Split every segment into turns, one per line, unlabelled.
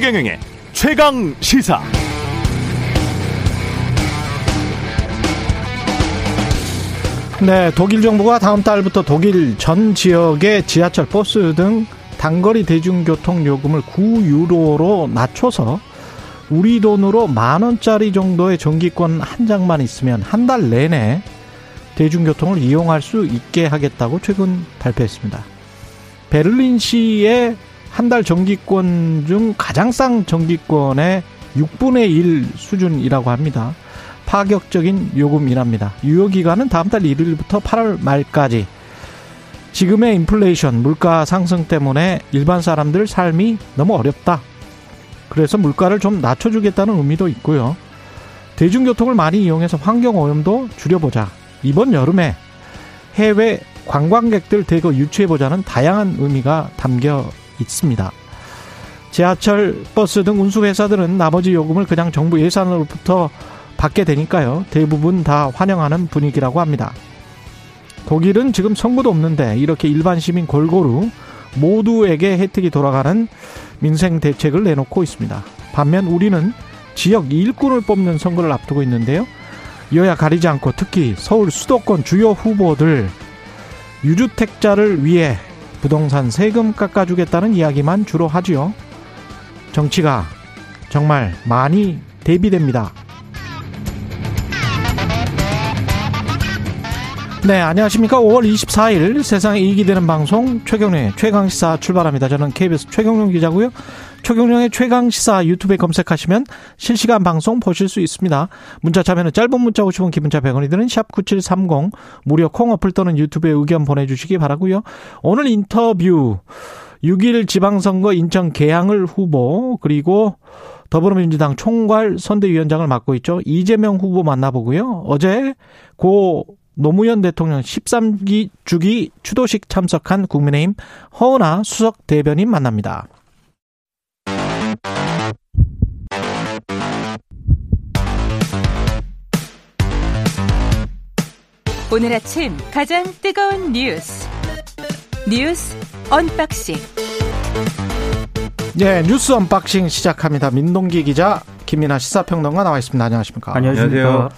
최경영의 최강 시사.
네, 독일 정부가 다음 달부터 독일 전 지역의 지하철, 버스 등 단거리 대중교통 요금을 9유로로 낮춰서 우리 돈으로 만 원짜리 정도의 전기권 한 장만 있으면 한 달 내내 대중교통을 이용할 수 있게 하겠다고 최근 발표했습니다. 베를린시의 한 달 전기권 중 가장 싼 전기권의 6분의 1 수준이라고 합니다. 파격적인 요금이랍니다. 유효 기간은 다음 달 1일부터 8월 말까지. 지금의 인플레이션, 물가 상승 때문에 일반 사람들 삶이 너무 어렵다. 그래서 물가를 좀 낮춰주겠다는 의미도 있고요. 대중교통을 많이 이용해서 환경 오염도 줄여보자. 이번 여름에 해외 관광객들 대거 유치해보자는 다양한 의미가 담겨 있습니다. 지하철, 버스 등 운수회사들은 나머지 요금을 그냥 정부 예산으로부터 받게 되니까요. 대부분 다 환영하는 분위기라고 합니다. 독일은 지금 선거도 없는데 이렇게 일반 시민 골고루 모두에게 혜택이 돌아가는 민생 대책을 내놓고 있습니다. 반면 우리는 지역 일꾼을 뽑는 선거를 앞두고 있는데요. 여야 가리지 않고 특히 서울 수도권 주요 후보들 유주택자를 위해 부동산 세금 깎아주겠다는 이야기만 주로 하지요. 정치가 정말 많이 대비됩니다. 네, 안녕하십니까. 5월 24일 세상에 이익이 되는 방송 최경련의 최강시사 출발합니다. 저는 KBS 최경련 기자고요. 최경련의 최강 시사 유튜브에 검색하시면 실시간 방송 보실 수 있습니다. 문자 참여는 짧은 문자 50원, 기본자 100원이 드는 샵 9730 무료 콩 어플 또는 유튜브에 의견 보내주시기 바라고요. 오늘 인터뷰 6일 지방선거 인천 계양을 후보 그리고 더불어민주당 총괄 선대위원장을 맡고 있죠. 이재명 후보 만나보고요. 어제 고 노무현 대통령 13기 주기 추도식 참석한 국민의힘 허은하 수석 대변인 만납니다.
오늘 아침 가장 뜨거운 뉴스 뉴스 unboxing
네 뉴스 unboxing 시작합니다. 민동기 기자 김민아 시사평론가 나와 있습니다. 안녕하십니까?
안녕하세요.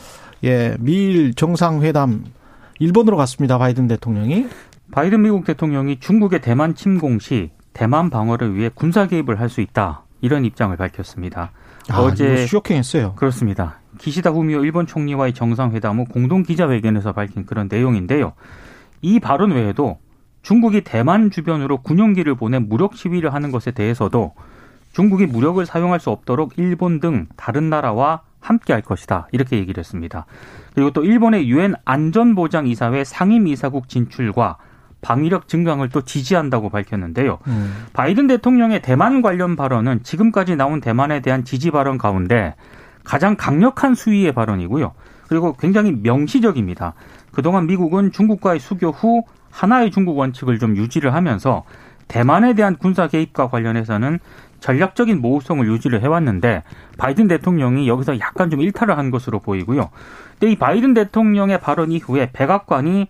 예, 미일 정상회담 일본으로 갔습니다. 바이든 대통령이.
바이든 미국 대통령이 중국의 대만 침공 시 대만 방어를 위해 군사 개입을 할 수 있다. 이런 입장을 밝혔습니다.
아, 어제 쇼킹했어요.
그렇습니다. 기시다 후미오 일본 총리와의 정상회담 후 공동 기자회견에서 밝힌 그런 내용인데요. 이 발언 외에도 중국이 대만 주변으로 군용기를 보내 무력 시위를 하는 것에 대해서도 중국이 무력을 사용할 수 없도록 일본 등 다른 나라와 함께 할 것이다. 이렇게 얘기를 했습니다. 그리고 또 일본의 유엔 안전보장이사회 상임이사국 진출과 방위력 증강을 또 지지한다고 밝혔는데요. 음. 바이든 대통령의 대만 관련 발언은 지금까지 나온 대만에 대한 지지 발언 가운데 가장 강력한 수위의 발언이고요. 그리고 굉장히 명시적입니다. 그동안 미국은 중국과의 수교 후 하나의 중국 원칙을 좀 유지를 하면서 대만에 대한 군사 개입과 관련해서는 전략적인 모호성을 유지를 해왔는데 바이든 대통령이 여기서 약간 좀 일탈을 한 것으로 보이고요. 근데 이 바이든 대통령의 발언 이후에 백악관이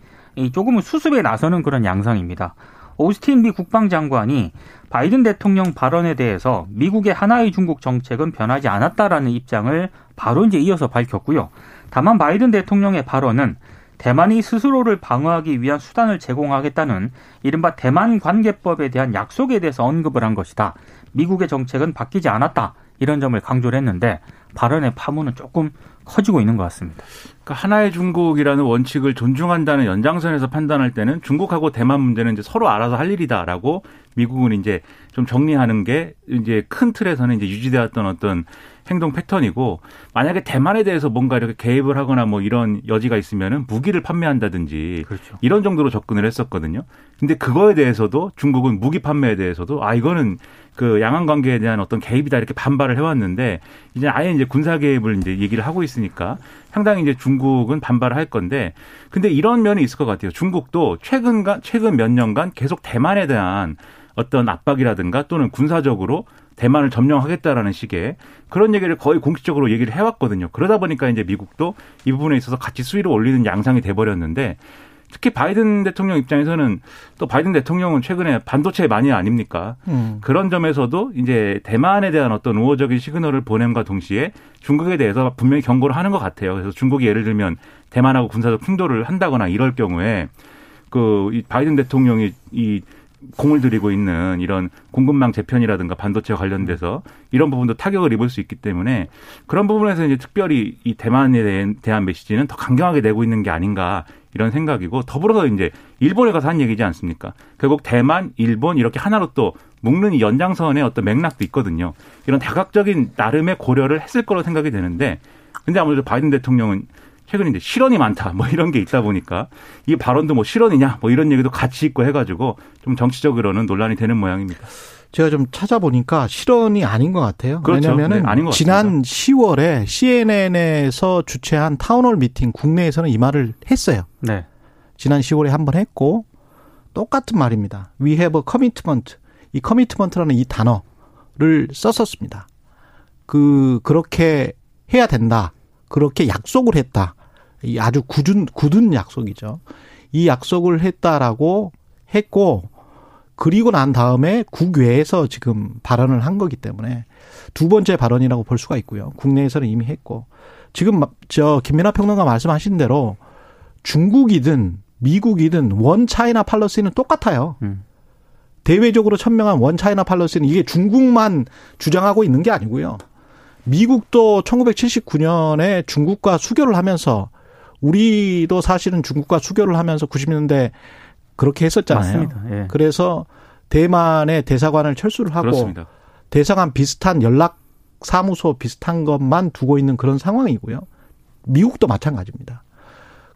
조금은 수습에 나서는 그런 양상입니다. 오스틴 미 국방장관이 바이든 대통령 발언에 대해서 미국의 하나의 중국 정책은 변하지 않았다라는 입장을 바로 이제 이어서 밝혔고요. 다만 바이든 대통령의 발언은 대만이 스스로를 방어하기 위한 수단을 제공하겠다는 이른바 대만 관계법에 대한 약속에 대해서 언급을 한 것이다. 미국의 정책은 바뀌지 않았다. 이런 점을 강조를 했는데 발언의 파문은 조금 커지고 있는 것 같습니다.
그러니까 하나의 중국이라는 원칙을 존중한다는 연장선에서 판단할 때는 중국하고 대만 문제는 이제 서로 알아서 할 일이다라고 미국은 이제 좀 정리하는 게 이제 큰 틀에서는 이제 유지되었던 어떤 행동 패턴이고 만약에 대만에 대해서 뭔가 이렇게 개입을 하거나 뭐 이런 여지가 있으면은 무기를 판매한다든지 그렇죠. 이런 정도로 접근을 했었거든요. 근데 그거에 대해서도 중국은 무기 판매에 대해서도 아 이거는 그 양안 관계에 대한 어떤 개입이다 이렇게 반발을 해왔는데 이제 아예 이제 군사 개입을 이제 얘기를 하고 있으니까 상당히 이제 중국은 반발을 할 건데 근데 이런 면이 있을 것 같아요. 중국도 최근간 최근 몇 년간 계속 대만에 대한 어떤 압박이라든가 또는 군사적으로 대만을 점령하겠다라는 식의 그런 얘기를 거의 공식적으로 얘기를 해왔거든요. 그러다 보니까 이제 미국도 이 부분에 있어서 같이 수위를 올리는 양상이 돼버렸는데 특히 바이든 대통령 입장에서는 또 바이든 대통령은 최근에 반도체 많이 아닙니까?
음.
그런 점에서도 이제 대만에 대한 어떤 우호적인 시그널을 보냄과 동시에 중국에 대해서 분명히 경고를 하는 것 같아요. 그래서 중국이 예를 들면 대만하고 군사적 충돌을 한다거나 이럴 경우에 그 바이든 대통령이 이 공을 들이고 있는 이런 공급망 재편이라든가 반도체 관련돼서 이런 부분도 타격을 입을 수 있기 때문에 그런 부분에서 이제 특별히 이 대만에 대한 메시지는 더 강경하게 내고 있는 게 아닌가 이런 생각이고 더불어서 이제 일본에 가서 한 얘기지 않습니까? 결국 대만, 일본 이렇게 하나로 또 묶는 이 연장선의 어떤 맥락도 있거든요. 이런 다각적인 나름의 고려를 했을 거로 생각이 되는데 근데 아무래도 바이든 대통령은 최근에 이제 실언이 많다 뭐 이런 게 있다 보니까 이 발언도 뭐 실언이냐 뭐 이런 얘기도 같이 있고 해가지고 좀 정치적으로는 논란이 되는 모양입니다.
제가 좀 찾아보니까 실언이 아닌 것 같아요.
그렇죠.
왜냐하면
네,
지난 10월에 CNN에서 주최한 town hall meeting 국내에서는 이 말을 했어요.
네.
지난 10월에 한 번 했고 똑같은 말입니다. We have a commitment. 이 commitment라는 이 단어를 썼었습니다. 그 그렇게 해야 된다. 그렇게 약속을 했다. 이 아주 굳은 굳은 약속이죠. 이 약속을 했다라고 했고 그리고 난 다음에 국외에서 지금 발언을 한 거기 때문에 두 번째 발언이라고 볼 수가 있고요. 국내에서는 이미 했고 지금 저 김민하 평론가 말씀하신 대로 중국이든 미국이든 원 차이나 팔러스는 똑같아요.
음.
대외적으로 천명한 원 차이나 팔러스는 이게 중국만 주장하고 있는 게 아니고요. 미국도 1979년에 중국과 수교를 하면서 우리도 사실은 중국과 수교를 하면서 90년대 그렇게 했었잖아요.
예.
그래서 대만의 대사관을 철수를 하고
그렇습니다.
대사관 비슷한 연락 사무소 비슷한 것만 두고 있는 그런 상황이고요. 미국도 마찬가지입니다.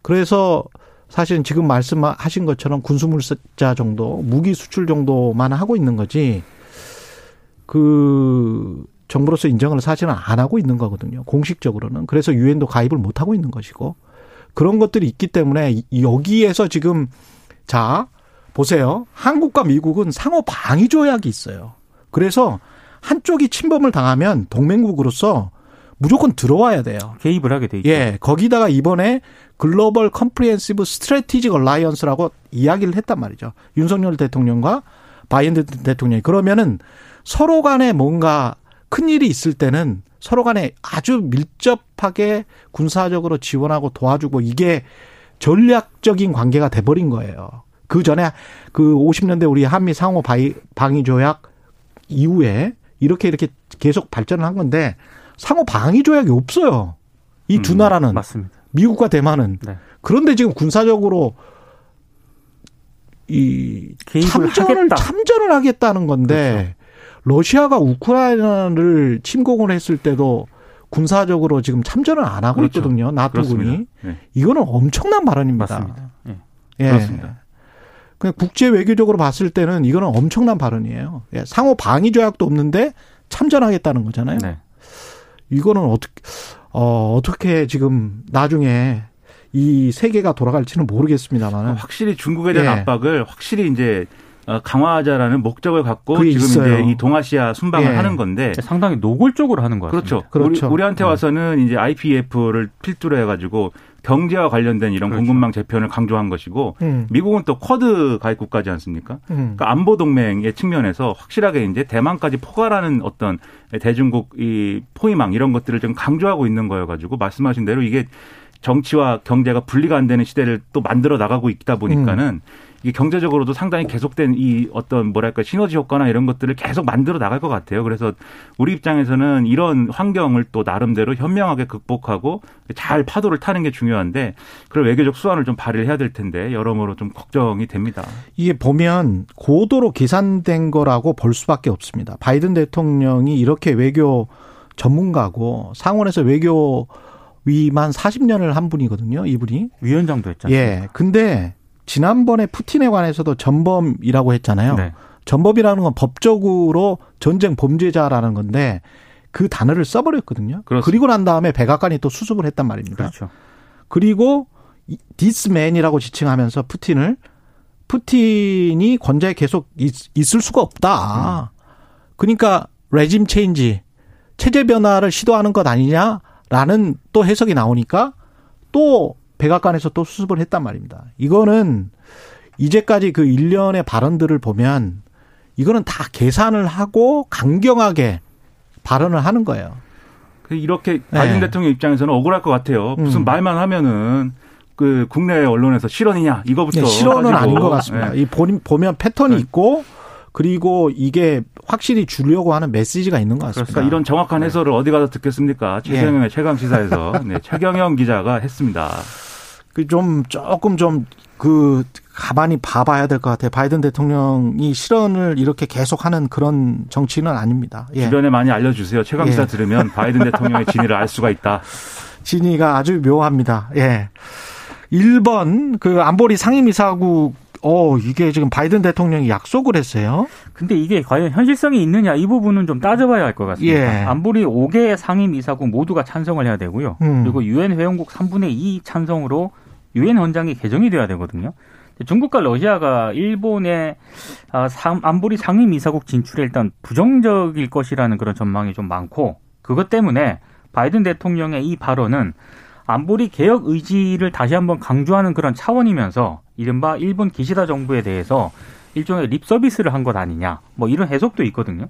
그래서 사실은 지금 말씀하신 것처럼 군수물자 정도, 무기 수출 정도만 하고 있는 거지, 그, 정부로서 인정을 사실은 안 하고 있는 거거든요. 공식적으로는. 그래서 유엔도 가입을 못 하고 있는 것이고, 그런 것들이 있기 때문에 여기에서 지금, 자, 보세요. 한국과 미국은 상호 방위 조약이 있어요. 그래서 한쪽이 침범을 당하면 동맹국으로서 무조건 들어와야 돼요.
개입을 하게 돼 있죠.
예, 거기다가 이번에 global comprehensive strategic alliance라고 이야기를 했단 말이죠. 윤석열 대통령과 바이든 대통령이 그러면은 서로 간에 뭔가 큰 일이 있을 때는 서로 간에 아주 밀접하게 군사적으로 지원하고 도와주고 이게 전략적인 관계가 돼버린 거예요. 그 전에 그 50년대 우리 한미 상호 방위 조약 이후에 이렇게 이렇게 계속 발전을 한 건데 상호 방위 조약이 없어요. 이두
음,
나라는
맞습니다.
미국과 대만은
네.
그런데 지금 군사적으로 이 참전을
하겠다.
참전을 하겠다는 건데 러시아가 우크라이나를 침공을 했을 때도 군사적으로 지금 참전을 안 하고
그렇죠.
있거든요. 나토군이.
네.
이거는 엄청난 발언입니다.
맞습니다. 예.
예.
그렇습니다.
그냥 국제 외교적으로 봤을 때는 이거는 엄청난 발언이에요. 예, 상호 방위 조약도 없는데 참전하겠다는 거잖아요.
네.
이거는 어떻게 어 어떻게 지금 나중에 이 세계가 돌아갈지는 모르겠습니다만
확실히 중국에 대한
예.
압박을 확실히 이제 어, 강화하자라는 목적을 갖고 지금
있어요.
이제 이 동아시아 순방을
예.
하는 건데
상당히 노골적으로 하는 것
그렇죠.
같습니다.
그렇죠.
우리, 한테
네.
와서는 이제 IPF를 필두로 해가지고 경제와 관련된 이런
그렇죠.
공급망 재편을 강조한 것이고
음,
미국은 또 쿼드 가입 국가지 않습니까?
음.
그러니까 안보 동맹의 측면에서 확실하게 이제 대만까지 포괄하는 어떤 대중국 이 포위망 이런 것들을 좀 강조하고 있는 거여가지고 말씀하신 대로 이게 정치와 경제가 분리가 안 되는 시대를 또 만들어 나가고 있다 보니까는 이게 경제적으로도 상당히 계속된 이 어떤 뭐랄까 시너지 효과나 이런 것들을 계속 만들어 나갈 것 같아요. 그래서 우리 입장에서는 이런 환경을 또 나름대로 현명하게 극복하고 잘 파도를 타는 게 중요한데 그런 외교적 수완을 좀 발휘를 해야 될 텐데 여러모로 좀 걱정이 됩니다.
이게 보면 고도로 계산된 거라고 볼 수밖에 없습니다. 바이든 대통령이 이렇게 외교 전문가고 상원에서 외교 위만 40년을 한 분이거든요. 이분이.
위원장도 했잖아요.
예. 근데 지난번에 푸틴에 관해서도 전범이라고 했잖아요.
네.
전범이라는 건 법적으로 전쟁 범죄자라는 건데 그 단어를 써버렸거든요.
그렇습니다.
그리고 난 다음에 백악관이 또 수습을 했단 말입니다.
그렇죠.
그리고 this man이라고 지칭하면서 푸틴을 푸틴이 권좌에 계속 있, 있을 수가 없다. 그러니까 regime change 체제 변화를 시도하는 것 아니냐라는 또 해석이 나오니까 또 백악관에서 또 수습을 했단 말입니다. 이거는 이제까지 그 일련의 발언들을 보면 이거는 다 계산을 하고 강경하게 발언을 하는 거예요.
그 이렇게 바이든
네.
대통령 입장에서는 억울할 것 같아요. 무슨
음.
말만 하면은 그 국내 언론에서 실언이냐 이거부터
네, 실언은 아닌 것 같습니다.
예.
이 보- 보면 패턴이
네.
있고 그리고 이게 확실히 주려고 하는 메시지가 있는 것 같습니다.
그러니까 이런 정확한 해설을 어디 가서 듣겠습니까?
예.
최경영의 최강 시사에서 네, 최경영 기자가 했습니다.
그좀 조금 좀 그 가만히 봐봐야 될 것 같아요. 바이든 대통령이 실언을 이렇게 계속하는 그런 정치는 아닙니다. 예.
주변에 많이 알려주세요. 최강 시사
예.
들으면 바이든 대통령의 진위를 알 수가 있다.
진위가 아주 묘합니다. 예. 1번 그 안보리 상임이사국 어 이게 지금 바이든 대통령이 약속을 했어요.
근데 이게 과연 현실성이 있느냐 이 부분은 좀 따져봐야 할 것 같습니다.
예.
안보리 5개 상임 이사국 모두가 찬성을 해야 되고요.
음.
그리고 유엔 회원국 3분의 2 찬성으로 유엔 헌장이 개정이 돼야 되거든요. 중국과 러시아가 일본의 아, 상- 안보리 상임 이사국 진출에 일단 부정적일 것이라는 그런 전망이 좀 많고 그것 때문에 바이든 대통령의 이 발언은 안보리 개혁 의지를 다시 한번 강조하는 그런 차원이면서 이른바 일본 기시다 정부에 대해서 일종의 립 서비스를 한 것 아니냐 뭐 이런 해석도 있거든요.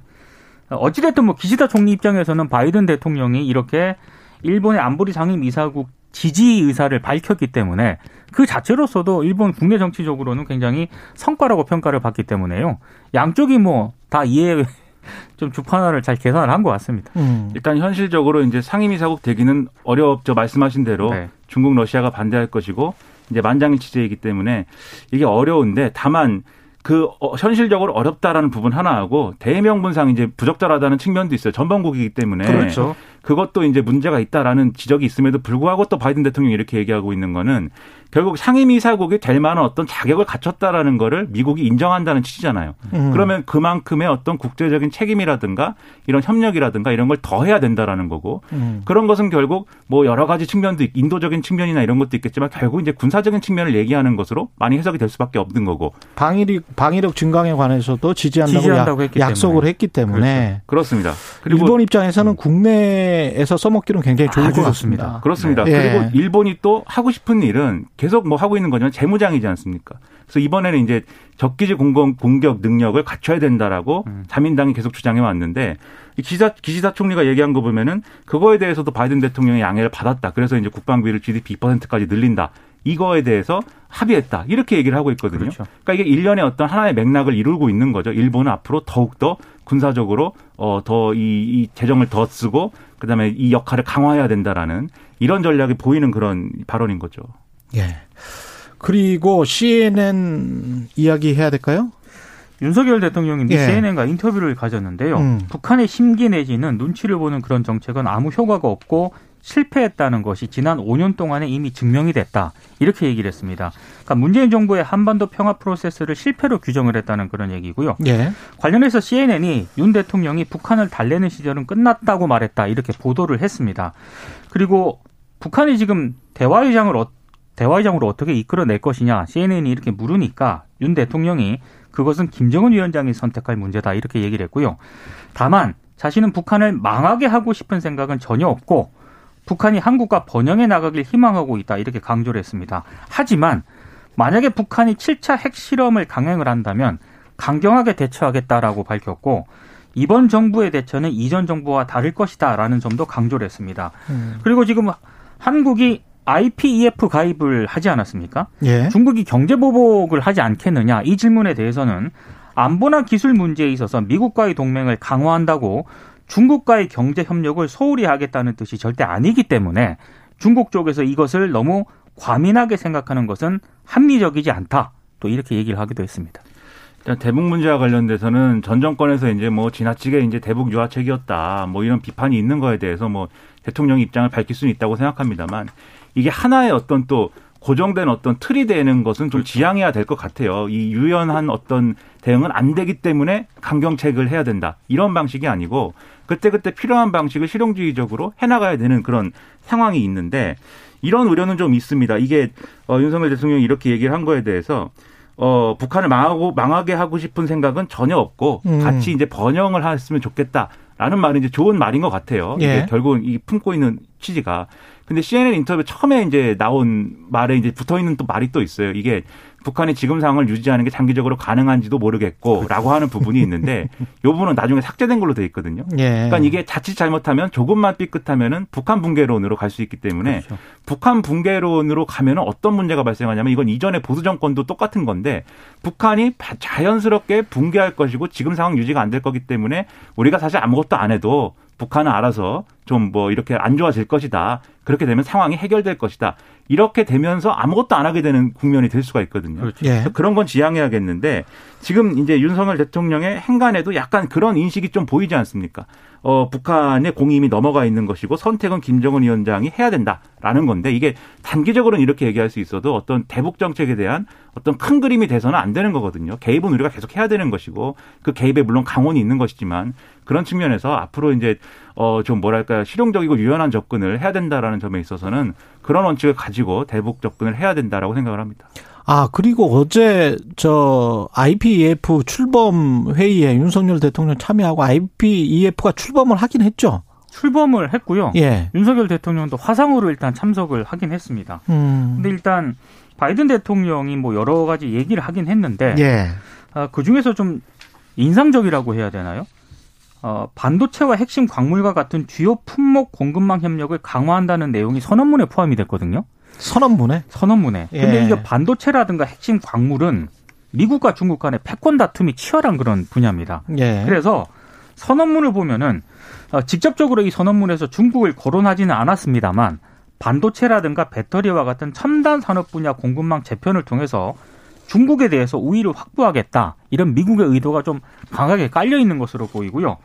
어찌됐든 뭐 기시다 총리 입장에서는 바이든 대통령이 이렇게 일본의 안보리 상임 이사국 지지 의사를 밝혔기 때문에 그 자체로서도 일본 국내 정치적으로는 굉장히 성과라고 평가를 받기 때문에요. 양쪽이 뭐 다 이해 좀 주판화를 잘 계산을 한 것 같습니다.
음.
일단 현실적으로 이제 상임이사국 되기는 어렵죠. 말씀하신 대로
네.
중국, 러시아가 반대할 것이고 이제 만장일치제이기 때문에 이게 어려운데 다만 그 어, 현실적으로 어렵다라는 부분 하나하고 대명분상 이제 부적절하다는 측면도 있어요. 전범국이기 때문에
그렇죠.
그것도 이제 문제가 있다라는 지적이 있음에도 불구하고 또 바이든 대통령이 이렇게 얘기하고 있는 거는 결국 상임이사국이 될 만한 어떤 자격을 갖췄다라는 거를 미국이 인정한다는 취지잖아요.
음.
그러면 그만큼의 어떤 국제적인 책임이라든가 이런 협력이라든가 이런 걸 더 해야 된다라는 거고
음.
그런 것은 결국 뭐 여러 가지 측면도 있- 인도적인 측면이나 이런 것도 있겠지만 결국 이제 군사적인 측면을 얘기하는 것으로 많이 해석이 될 수밖에 없는 거고
방위력 방위력 증강에 관해서도 지지한다고,
지지한다고
약-
했기
약속을
때문에.
했기 때문에
그렇습니다. 그리고
일본 입장에서는 국내에서 써먹기는 굉장히 좋을 것
좋습니다.
같습니다.
그렇습니다.
네.
그리고
예.
일본이 또 하고 싶은 일은 계속 뭐 하고 있는 거지만 재무장이지 않습니까? 그래서 이번에는 이제 적기지 공공 공격 능력을 갖춰야 된다라고
음.
자민당이 계속 주장해 왔는데 이 기시다 기시다 총리가 얘기한 거 보면은 그거에 대해서도 바이든 대통령의 양해를 받았다. 그래서 이제 국방비를 GDP 2%까지 늘린다. 이거에 대해서 합의했다. 이렇게 얘기를 하고 있거든요.
그렇죠.
그러니까 이게 일련의 어떤 하나의 맥락을 이루고 있는 거죠. 일본은 앞으로 더욱더 군사적으로 어 더이 이 재정을 더 쓰고 그다음에 이 역할을 강화해야 된다라는 이런 전략이 보이는 그런 발언인 거죠.
예. 그리고 CNN 이야기 해야 될까요?
윤석열 대통령이 미
예.
CNN과 인터뷰를 가졌는데요.
음.
북한의 심기 내지는 눈치를 보는 그런 정책은 아무 효과가 없고 실패했다는 것이 지난 5년 동안에 이미 증명이 됐다. 이렇게 얘기를 했습니다. 그러니까 문재인 정부의 한반도 평화 프로세스를 실패로 규정을 했다는 그런 얘기고요.
예.
관련해서 CNN이 윤 대통령이 북한을 달래는 시절은 끝났다고 말했다. 이렇게 보도를 했습니다. 그리고 북한이 지금 대화의장을 어, 대화의장으로 어떻게 이끌어낼 것이냐 CNN이 이렇게 물으니까 윤 대통령이 그것은 김정은 위원장이 선택할 문제다 이렇게 얘기를 했고요. 다만 자신은 북한을 망하게 하고 싶은 생각은 전혀 없고 북한이 한국과 번영해 나가길 희망하고 있다 이렇게 강조를 했습니다. 하지만 만약에 북한이 7차 핵실험을 강행을 한다면 강경하게 대처하겠다라고 밝혔고 이번 정부의 대처는 이전 정부와 다를 것이다라는 점도 강조를 했습니다.
음.
그리고 지금 한국이 IPEF 가입을 하지 않았습니까?
예.
중국이 경제 보복을 하지 않겠느냐 이 질문에 대해서는 안보나 기술 문제에 있어서 미국과의 동맹을 강화한다고 중국과의 경제 협력을 소홀히 하겠다는 뜻이 절대 아니기 때문에 중국 쪽에서 이것을 너무 과민하게 생각하는 것은 합리적이지 않다. 또 이렇게 얘기를 하기도 했습니다.
일단 대북 문제와 관련돼서는 전 정권에서 이제 뭐 지나치게 이제 대북 유화책이었다 뭐 이런 비판이 있는 거에 대해서 뭐 대통령 입장을 밝힐 수는 있다고 생각합니다만 이게 하나의 어떤 또 고정된 어떤 틀이 되는 것은 좀 지양해야 될 것 같아요. 이 유연한 어떤 대응은 안 되기 때문에 강경책을 해야 된다. 이런 방식이 아니고 그때그때 필요한 방식을 실용주의적으로 해나가야 되는 그런 상황이 있는데 이런 우려는 좀 있습니다. 이게 어, 윤석열 대통령이 이렇게 얘기를 한 거에 대해서 어, 북한을 망하고 망하게 하고 싶은 생각은 전혀 없고
음.
같이 이제 번영을 했으면 좋겠다 라는 말이 이제 좋은 말인 것 같아요.
예.
이게 결국은 이 품고 있는 취지가 근데 CNN 인터뷰 처음에 이제 나온 말에 이제 붙어 있는 또 말이 또 있어요. 이게 북한이 지금 상황을 유지하는 게 장기적으로 가능한지도 모르겠고라고 하는 부분이 있는데 요 부분은 나중에 삭제된 걸로 돼 있거든요.
예.
그러니까 이게 자칫 잘못하면 조금만 삐끗하면은 북한 붕괴론으로 갈 수 있기 때문에
그렇죠.
북한 붕괴론으로 가면은 어떤 문제가 발생하냐면 이건 이전에 보수 정권도 똑같은 건데 북한이 바- 자연스럽게 붕괴할 것이고 지금 상황 유지가 안 될 거기 때문에 우리가 사실 아무것도 안 해도 북한은 알아서 좀 뭐 이렇게 안 좋아질 것이다. 그렇게 되면 상황이 해결될 것이다. 이렇게 되면서 아무것도 안 하게 되는 국면이 될 수가 있거든요.
그렇죠.
예.
그런 건 지양해야겠는데 지금 이제 윤석열 대통령의 행간에도 약간 그런 인식이 좀 보이지 않습니까? 어, 북한의 공임이 넘어가 있는 것이고 선택은 김정은 위원장이 해야 된다라는 건데 이게 단기적으로는 이렇게 얘기할 수 있어도 어떤 대북 정책에 대한 어떤 큰 그림이 돼서는 안 되는 거거든요. 개입은 우리가 계속 해야 되는 것이고 그 개입에 물론 강원이 있는 것이지만 그런 측면에서 앞으로 이제 어, 좀 뭐랄까 실용적이고 유연한 접근을 해야 된다라는 점에 있어서는 그런 원칙을 가지고 대북 접근을 해야 된다라고 생각을 합니다.
아, 그리고 어제 저 IPEF 출범 회의에 윤석열 대통령 참여하고 IPEF가 출범을 하긴 했죠.
출범을 했고요.
예.
윤석열 대통령도 화상으로 일단 참석을 하긴 했습니다.
음.
근데 일단 바이든 대통령이 뭐 여러 가지 얘기를 하긴 했는데
예.
아, 그 중에서 좀 인상적이라고 해야 되나요? 어, 반도체와 핵심 광물과 같은 주요 품목 공급망 협력을 강화한다는 내용이 선언문에 포함이 됐거든요.
선언문에
선언문에. 근데
예.
이게 반도체라든가 핵심 광물은 미국과 중국 간의 패권 다툼이 치열한 그런 분야입니다.
예.
그래서 선언문을 보면은 어, 직접적으로 이 선언문에서 중국을 거론하지는 않았습니다만 반도체라든가 배터리와 같은 첨단 산업 분야 공급망 재편을 통해서 중국에 대해서 우위를 확보하겠다 이런 미국의 의도가 좀 강하게 깔려 있는 것으로 보이고요.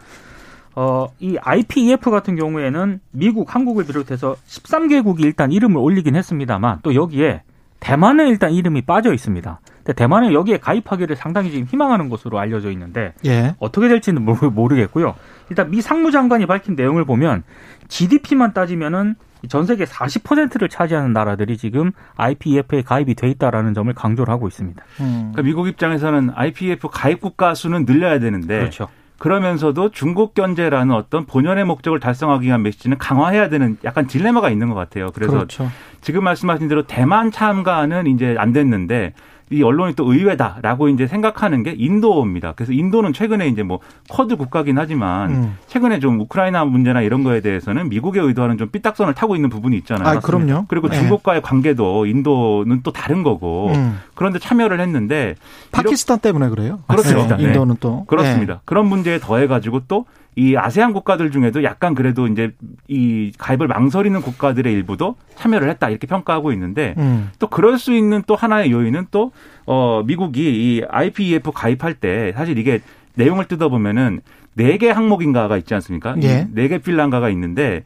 어, 이 IPEF 같은 경우에는 미국, 한국을 비롯해서 13개국이 일단 이름을 올리긴 했습니다만 또 여기에 대만은 일단 이름이 빠져 있습니다. 근데 대만은 여기에 가입하기를 상당히 지금 희망하는 것으로 알려져 있는데
예.
어떻게 될지는 모르- 모르겠고요. 일단 미 상무장관이 밝힌 내용을 보면 GDP만 따지면은 전 세계 40%를 차지하는 나라들이 지금 IPEF에 가입이 돼 있다라는 점을 강조를 하고 있습니다.
음.
그러니까 미국 입장에서는 IPF 가입 국가 수는 늘려야 되는데
그렇죠.
그러면서도 중국 견제라는 어떤 본연의 목적을 달성하기 위한 메시지는 강화해야 되는 약간 딜레마가 있는 것 같아요. 그래서
그렇죠.
지금 말씀하신 대로 대만 참가는 이제 안 됐는데 이 언론이 또 의외다라고 이제 생각하는 게 인도입니다. 그래서 인도는 최근에 이제 뭐 쿼드 국가긴 하지만
음.
최근에 좀 우크라이나 문제나 이런 거에 대해서는 미국의 의도와는 좀 삐딱선을 타고 있는 부분이 있잖아요.
아, 그럼요.
그리고
네.
중국과의 관계도 인도는 또 다른 거고
음.
그런데 참여를 했는데
파키스탄 때문에 그래요.
그렇습니다.
네, 인도는 또
그렇습니다. 그런 문제에 더해 가지고 또 이 아세안 국가들 중에도 약간 그래도 이제 이 가입을 망설이는 국가들의 일부도 참여를 했다 이렇게 평가하고 있는데
예. 음.
또 그럴 수 있는 또 하나의 요인은 또 어, 미국이 이 IPEF 가입할 때 사실 이게 내용을 뜯어보면은 네 개 항목인가가 있지 않습니까?
예.
네개 필란가가 있는데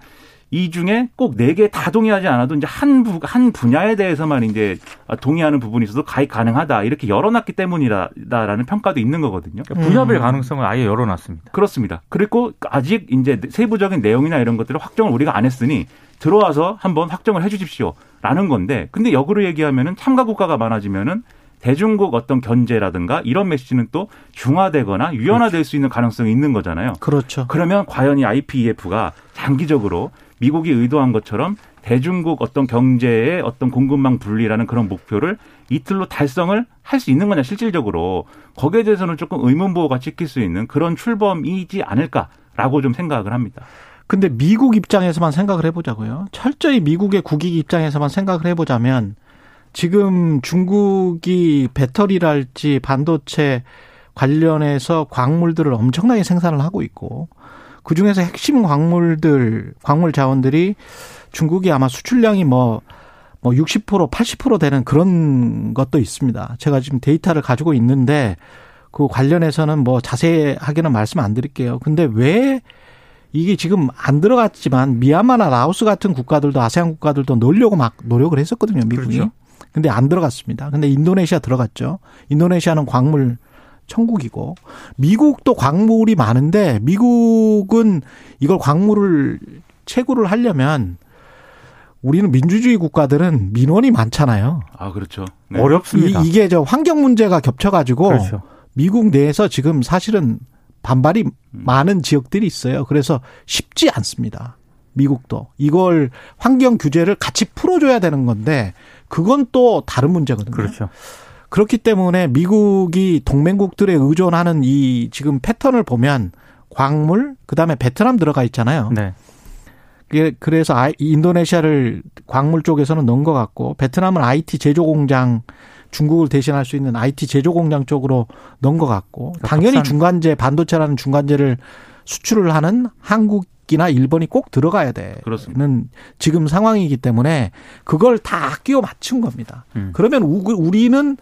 이 중에 꼭 네 개 다 동의하지 않아도 이제 한, 부, 한 분야에 대해서만 이제 동의하는 부분이 있어도 가입 가능하다 이렇게 열어놨기 때문이다라는 평가도 있는 거거든요.
그러니까 분야별
음.
가능성을 아예 열어놨습니다.
그렇습니다. 그리고 아직 이제 세부적인 내용이나 이런 것들을 확정을 우리가 안 했으니 들어와서 한번 확정을 해 주십시오 라는 건데 근데 역으로 얘기하면은 참가 국가가 많아지면은 대중국 어떤 견제라든가 이런 메시지는 또 중화되거나 유연화될 수 있는 가능성이 있는 거잖아요.
그렇죠.
그러면 과연 이 IPEF가 장기적으로 미국이 의도한 것처럼 대중국 어떤 경제의 어떤 공급망 분리라는 그런 목표를 이틀로 달성을 할 수 있는 거냐 실질적으로 거기에 대해서는 조금 의문보호가 찍힐 수 있는 그런 출범이지 않을까라고 좀 생각을 합니다.
근데 미국 입장에서만 생각을 해보자고요. 철저히 미국의 국익 입장에서만 생각을 해보자면 지금 중국이 배터리랄지 반도체 관련해서 광물들을 엄청나게 생산을 하고 있고 그 중에서 핵심 광물들 광물 자원들이 중국이 아마 수출량이 뭐 뭐 60% 80% 되는 그런 것도 있습니다. 제가 지금 데이터를 가지고 있는데 그 관련해서는 뭐 자세하게는 말씀 안 드릴게요. 근데 왜 이게 지금 안 들어갔지만 미얀마나 라오스 같은 국가들도 아세안 국가들도 넣으려고 막 노력을 했었거든요, 미국이.
그렇죠.
근데 안 들어갔습니다. 근데 인도네시아 들어갔죠. 인도네시아는 광물 천국이고 미국도 광물이 많은데 미국은 이걸 광물을 채굴을 하려면 우리는 민주주의 국가들은 민원이 많잖아요.
아 그렇죠. 네.
어렵습니다.
이, 게저 환경 문제가 겹쳐가지고
그렇죠.
미국 내에서 지금 사실은 반발이 많은 지역들이 있어요. 그래서 쉽지 않습니다. 미국도 이걸 환경 규제를 같이 풀어줘야 되는 건데 그건 또 다른 문제거든요.
그렇죠.
그렇기 때문에 미국이 동맹국들에 의존하는 이 지금 패턴을 보면 광물 그다음에 베트남 들어가 있잖아요.
네.
그래서 인도네시아를 광물 쪽에서는 넣은 것 같고 베트남은 IT 제조 공장 중국을 대신할 수 있는 IT 제조 공장 쪽으로 넣은 것 같고
그러니까
당연히 중간재 반도체라는 중간재를 수출을 하는 한국이나 일본이 꼭 들어가야 되는
그렇습니다.
지금 상황이기 때문에 그걸 다 끼워 맞춘 겁니다.
음.
그러면 우- 우리는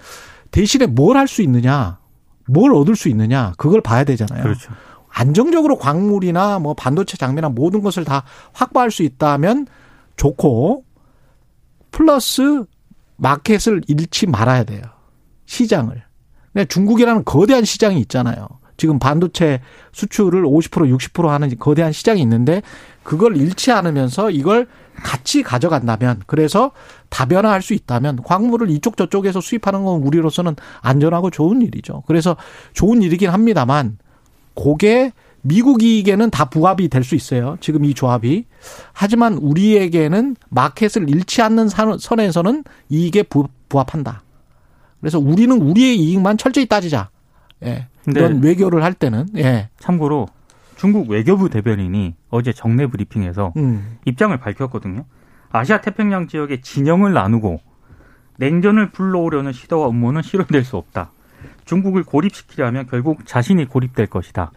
대신에 뭘 할 수 있느냐, 뭘 얻을 수 있느냐 그걸 봐야 되잖아요.
그렇죠.
안정적으로 광물이나 뭐 반도체 장비나 모든 것을 다 확보할 수 있다면 좋고 플러스 마켓을 잃지 말아야 돼요. 시장을. 근데 중국이라는 거대한 시장이 있잖아요. 지금 반도체 수출을 50% 60% 하는 거대한 시장이 있는데 그걸 잃지 않으면서 이걸 같이 가져간다면 그래서 다변화할 수 있다면 광물을 이쪽 저쪽에서 수입하는 건 우리로서는 안전하고 좋은 일이죠. 그래서 좋은 일이긴 합니다만 그게 미국 이익에는 다 부합이 될 수 있어요. 지금 이 조합이. 하지만 우리에게는 마켓을 잃지 않는 산- 선에서는 이익에 부, 부합한다. 그래서 우리는 우리의 이익만 철저히 따지자. 예. 이런
네.
외교를 할 때는 예.
참고로 중국 외교부 대변인이 어제 정례 브리핑에서
음.
입장을 밝혔거든요. 아시아 태평양 지역의 진영을 나누고 냉전을 불러오려는 시도와 음모는 실현될 수 없다. 중국을 고립시키려면 결국 자신이 고립될 것이다.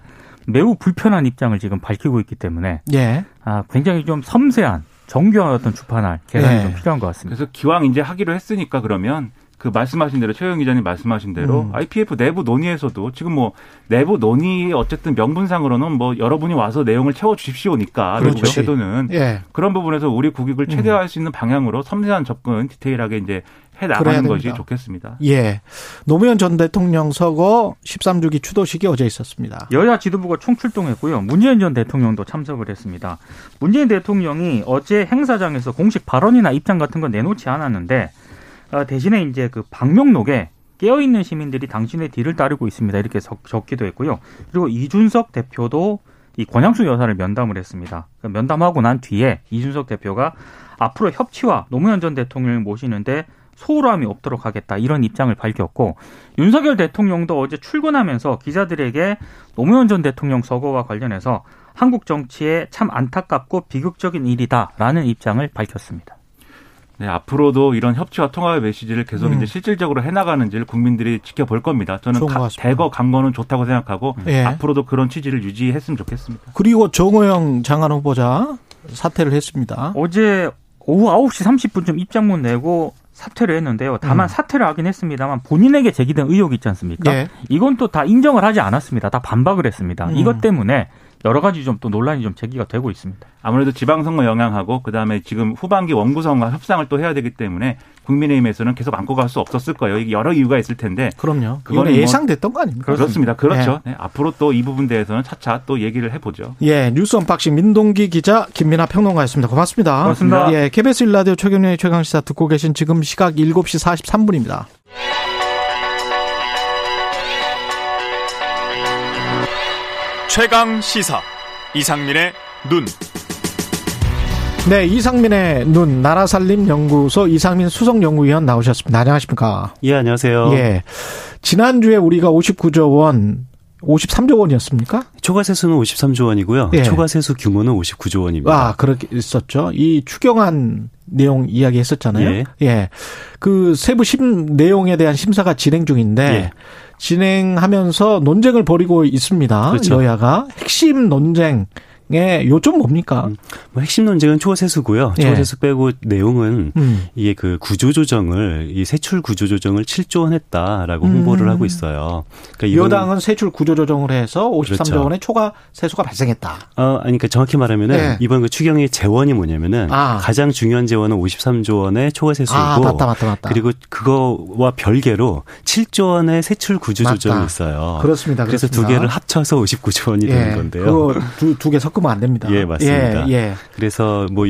매우 불편한 입장을 지금 밝히고 있기 때문에
예.
아, 굉장히 좀 섬세한 정교한 어떤 주판할 계산이
네.
좀 필요한 것 같습니다.
그래서 기왕 이제 하기로 했으니까 그러면 그 말씀하신 대로 최영 기자님 말씀하신 대로
음.
IPF 내부 논의에서도 지금 뭐 내부 논의 어쨌든 명분상으로는 뭐 여러분이 와서 내용을 채워 주십시오니까
그렇죠.
태도는
예.
그런 부분에서 우리 국익을 최대화할 수 있는 방향으로 섬세한 접근 디테일하게 이제 해 나가는 것이. 좋겠습니다.
예. 노무현 전 대통령 서거 13주기 추도식이 어제 있었습니다.
여야 지도부가 총출동했고요. 문재인 전 대통령도 참석을 했습니다. 문재인 대통령이 어제 행사장에서 공식 발언이나 입장 같은 건 내놓지 않았는데 어, 대신에 이제 그 방명록에 깨어 있는 시민들이 당신의 뒤를 따르고 있습니다. 이렇게 적, 적기도 했고요. 그리고 이준석 대표도 이 권양수 여사를 면담을 했습니다. 그 면담하고 난 뒤에 이준석 대표가 앞으로 협치와 노무현 전 대통령을 모시는데 소홀함이 없도록 하겠다 이런 입장을 밝혔고 윤석열 대통령도 어제 출근하면서 기자들에게 노무현 전 대통령 서거와 관련해서 한국 정치에 참 안타깝고 비극적인 일이다라는 입장을 밝혔습니다.
네, 앞으로도 이런 협치와 통합의 메시지를 계속
음.
이제 실질적으로 해나가는지를 국민들이 지켜볼 겁니다. 저는 가-. 대거 간 거는 좋다고 생각하고
예.
앞으로도 그런 취지를 유지했으면 좋겠습니다.
그리고 정호영 장관 후보자 사퇴를 했습니다.
어제 오후 9시 30분쯤 입장문 내고 사퇴를 했는데요. 다만
음.
사퇴를 하긴 했습니다만 본인에게 제기된 의혹이 있지 않습니까?
예.
이건 또 다 인정을 하지 않았습니다. 다 반박을 했습니다.
음.
이것 때문에 여러 가지 좀 또 논란이 좀 제기가 되고 있습니다.
아무래도 지방선거 영향하고 그다음에 지금 후반기 원구성과 협상을 또 해야 되기 때문에 국민의힘에서는 계속 안고 갈 수 없었을 거예요. 이게 여러 이유가 있을 텐데
그럼요.
그거는 뭐-
예상됐던 거 아닙니까?
그렇습니다. 그렇죠. 네, 앞으로 또 이 부분 대해서는 차차 또 얘기를 해보죠.
예, 뉴스 unboxing 민동기 기자 김민아 평론가였습니다. 고맙습니다.
고맙습니다.
예, KBS 1라디오 최경영의 최강시사 듣고 계신 지금 시각 7시 43분입니다.
최강 시사 이상민의 눈.
네, 이상민의 눈 나라 살림 연구소 이상민 수석 연구위원 나오셨습니다. 안녕하십니까?
예, 안녕하세요.
예. 지난주에 우리가 59조 원 53조 원이었습니까?
초과세수는 53조 원이고요.
예.
초과세수 규모는 59조 원입니다.
아, 그렇게 있었죠. 이 추경안 내용 이야기 했었잖아요.
예.
예. 그 세부 심 내용에 대한 심사가 진행 중인데
예.
진행하면서 논쟁을 벌이고 있습니다.
그렇죠.
여야가 핵심 논쟁 의 요점 뭡니까?
뭐 핵심 논쟁은 초과세수고요.
예.
초과세수 빼고 내용은
음.
이게 그 구조조정을 이 세출 구조조정을 7조 원 했다라고
음.
홍보를 하고 있어요. 그러니까
여당은 세출 구조 조정을 해서 53조
그렇죠.
원의 초과 세수가 발생했다.
어, 아니, 그러니까 정확히 말하면은
예.
이번 그 추경의 재원이 뭐냐면은
아.
가장 중요한 재원은 53조 원의 초과 세수이고
아, 맞다, 맞다, 맞다.
그리고 그거와 별개로 7조 원의 세출 구조조정이. 있어요.
그렇습니다.
그래서 두
그렇습니다.
개를 합쳐서 59조 원이
예,
되는 건데요.
그거 두, 두개 섞어 섞으면 안 됩니다.
예, 맞습니다.
예, 예.
그래서 뭐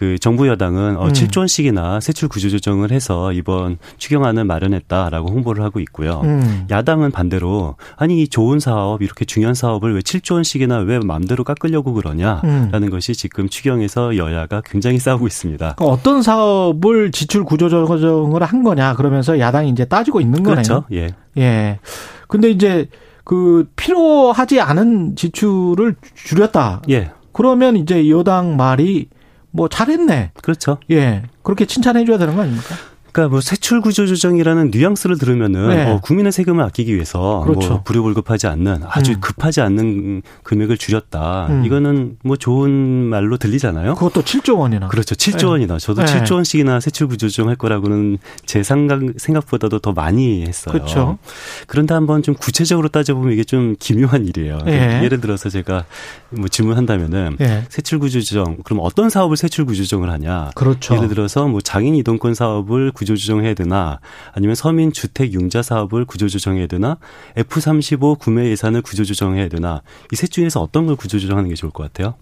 그 정부 여당은 어,
음.
7조 원씩이나 세출 구조 조정을 해서 이번 추경안을 마련했다라고 홍보를 하고 있고요.
음.
야당은 반대로 아니 이 좋은 사업 이렇게 중요한 사업을 왜 7조 원씩이나 왜 마음대로 깎으려고 그러냐라는
음.
것이 지금 추경에서 여야가 굉장히 싸우고 있습니다.
어떤 사업을 지출 구조 조정을 한 거냐 그러면서 야당이 이제 따지고 있는 거네요.
그렇죠. 예.
예. 근데 이제 그 필요하지 않은 지출을 줄였다.
예.
그러면 이제 여당 말이 뭐 잘했네.
그렇죠.
예. 그렇게 칭찬해 줘야 되는 거 아닙니까?
그러니까 뭐 세출 구조 조정이라는 뉘앙스를 들으면은
네.
어, 국민의 세금을 아끼기 위해서
그렇죠.
뭐 불효 불급하지 않는 아주
음.
급하지 않는 금액을 줄였다.
음.
이거는 뭐 좋은 말로 들리잖아요.
그것도 7조 원이나.
그렇죠. 7조
네.
원이나 저도
네.
7조 원씩이나 세출 구조 조정할 거라고는 제 생각 생각보다도 더 많이 했어요.
그렇죠.
그런데 한번 좀 구체적으로 따져 보면 이게 좀 기묘한 일이에요.
예.
예를 들어서 제가 뭐 질문한다면은
예.
세출 구조 조정 그럼 어떤 사업을 세출 구조 조정을 하냐?
그렇죠.
예를 들어서 뭐 장인 이동권 사업을 구조 조정해야 되나 아니면 서민 주택 융자 사업을 구조 조정해야 되나 F35 구매 예산을 구조 조정해야 되나 이 셋 중에서 어떤 걸 구조 조정하는 게 좋을 것 같아요?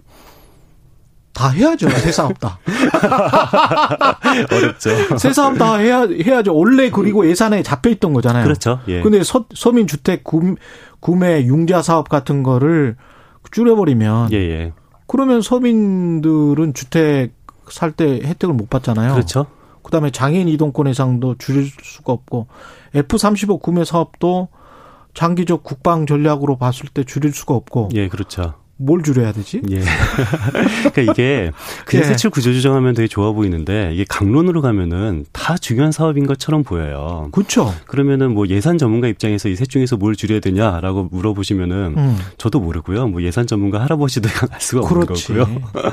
다 해야죠. 새 사업 다.
어렵죠.
새 사업 다 해야 해야죠. 원래 그리고 예산에 잡혀 있던 거잖아요.
그렇죠. 예.
근데 서, 서민 주택 구, 구매 융자 사업 같은 거를 줄여버리면
예, 예.
그러면 서민들은 주택 살 때 혜택을 못 받잖아요.
그렇죠.
그다음에 장애인 이동권 해상도 줄일 수가 없고 F35 구매 사업도 장기적 국방 전략으로 봤을 때 줄일 수가 없고
예, 그렇죠.
뭘 줄여야 되지?
예. 그러니까 이게 그냥
예.
세출 구조 조정하면 되게 좋아 보이는데 이게 강론으로 가면은 다 중요한 사업인 것처럼 보여요.
그렇죠.
그러면은 뭐 예산 전문가 입장에서 이셋 중에서 뭘 줄여야 되냐라고 물어보시면은
음.
저도 모르고요. 뭐 예산 전문가 할아버지도 알 수가 없는
그렇지.
거고요.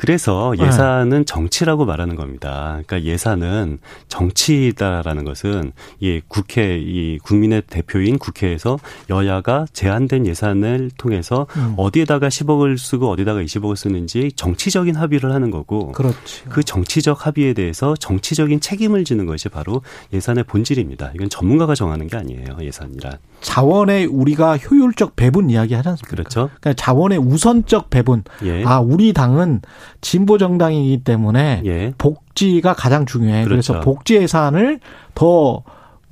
그래서
네.
예산은 정치라고 말하는 겁니다. 그러니까 예산은 정치다라는 것은 이 국회 이 국민의 대표인 국회에서 여야가 제한된 예산을 통해서
음.
어디에다가 10억을 쓰고 어디다가 20억을 쓰는지 정치적인 합의를 하는 거고
그렇지.
그 정치적 합의에 대해서 정치적인 책임을 지는 것이 바로 예산의 본질입니다. 이건 전문가가 정하는 게 아니에요. 예산이란.
자원의 우리가 효율적 배분 이야기 하지 않습니까?
그렇죠.
그러니까 자원의 우선적 배분.
예.
아, 우리 당은 진보 정당이기 때문에
예.
복지가 가장 중요해. 그래서
그렇죠.
복지 예산을 더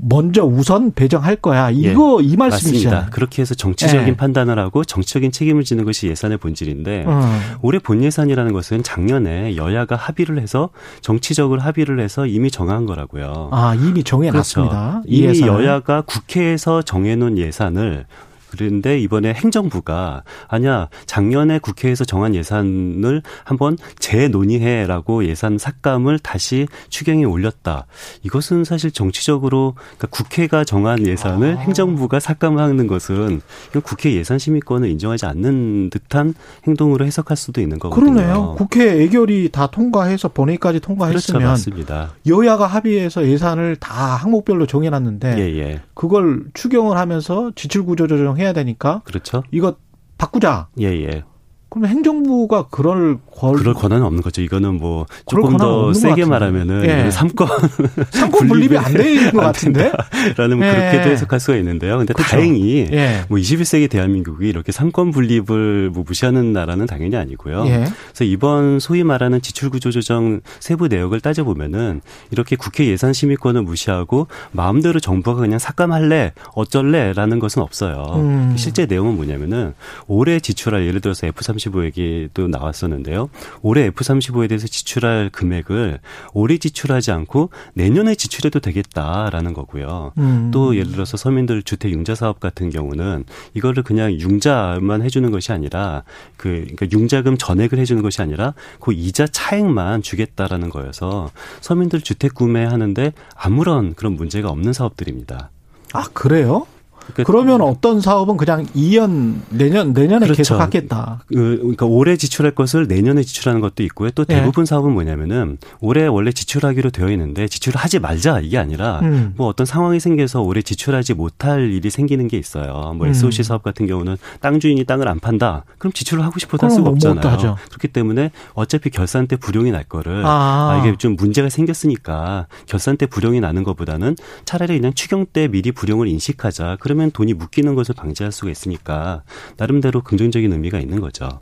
먼저 우선 배정할 거야. 이거 이 말씀이시잖아요.
맞습니다. 그렇게 해서 정치적인
예.
판단을 하고 정치적인 책임을 지는 것이 예산의 본질인데
음.
올해 본 예산이라는 것은 작년에 여야가 합의를 해서 정치적으로 합의를 해서 이미 정한 거라고요.
아, 이미 정해놨습니다. 이
이미
예산을.
여야가 국회에서 정해놓은 예산을 그런데 이번에 행정부가 아니야 작년에 국회에서 정한 예산을 한번 재논의해라고 예산 삭감을 다시 추경에 올렸다. 이것은 사실 정치적으로 그러니까 국회가 정한 예산을
아.
행정부가 삭감하는 것은 국회 예산 심의권을 인정하지 않는 듯한 행동으로 해석할 수도 있는 거거든요.
그러네요. 국회 애결이 다 통과해서 본회의까지
그렇죠,
통과했으면
맞습니다.
여야가 합의해서 예산을 다 항목별로 정해놨는데
예, 예,
그걸 추경을 하면서 지출 구조 조정해 야 되니까
그렇죠.
이거 바꾸자.
예, 예.
그럼 행정부가 그럴 권
그럴 권한은 없는 거죠. 이거는 뭐 조금 더 세게. 말하면은
예.
삼권
상권 분립이 안 되는 것 같은데.
라는
예.
그렇게도 해석할 수가 있는데요. 근데
그렇죠.
다행히
예.
뭐 21세기 대한민국이 이렇게 삼권 분립을 뭐 무시하는 나라는 당연히 아니고요.
예.
그래서 이번 소위 말하는 지출구조 조정 세부 내역을 따져 보면은 이렇게 국회 예산 심의권을 무시하고 마음대로 정부가 그냥 삭감할래 어쩔래라는 것은 없어요.
음.
실제 내용은 뭐냐면은 올해 지출할 예를 들어서 F35 얘기도 나왔었는데요. 올해 F35에 대해서 지출할 금액을 올해 지출하지 않고 내년에 지출해도 되겠다라는 거고요.
음.
또 예를 들어서 서민들 주택 융자 사업 같은 경우는 이거를 그냥 융자만 해주는 것이 아니라 그 그러니까 융자금 전액을 해주는 것이 아니라 그 이자 차액만 주겠다라는 거여서 서민들 주택 구매하는데 아무런 그런 문제가 없는 사업들입니다.
아 그래요?
그러니까
그러면 어떤 사업은 그냥 2년 내년 내년에
그렇죠.
계속 하겠다.
그, 그러니까 올해 지출할 것을 내년에 지출하는 것도 있고요. 또
예.
대부분 사업은 뭐냐면은 올해 원래 지출하기로 되어 있는데 지출을 하지 말자 이게 아니라
음.
뭐 어떤 상황이 생겨서 올해 지출하지 못할 일이 생기는 게 있어요. 뭐
음.
SOC 사업 같은 경우는 땅 주인이 땅을 안 판다. 그럼 지출을 하고 싶어도 할 수가
못
없잖아요. 그렇기 때문에 어차피 결산 때 불용이 날 거를
아.
아, 이게 좀 문제가 생겼으니까 결산 때 불용이 나는 것보다는 차라리 그냥 추경 때 미리 불용을 인식하자. 그러면 돈이 묶이는 것을 방지할 수가 있으니까 나름대로 긍정적인 의미가 있는 거죠.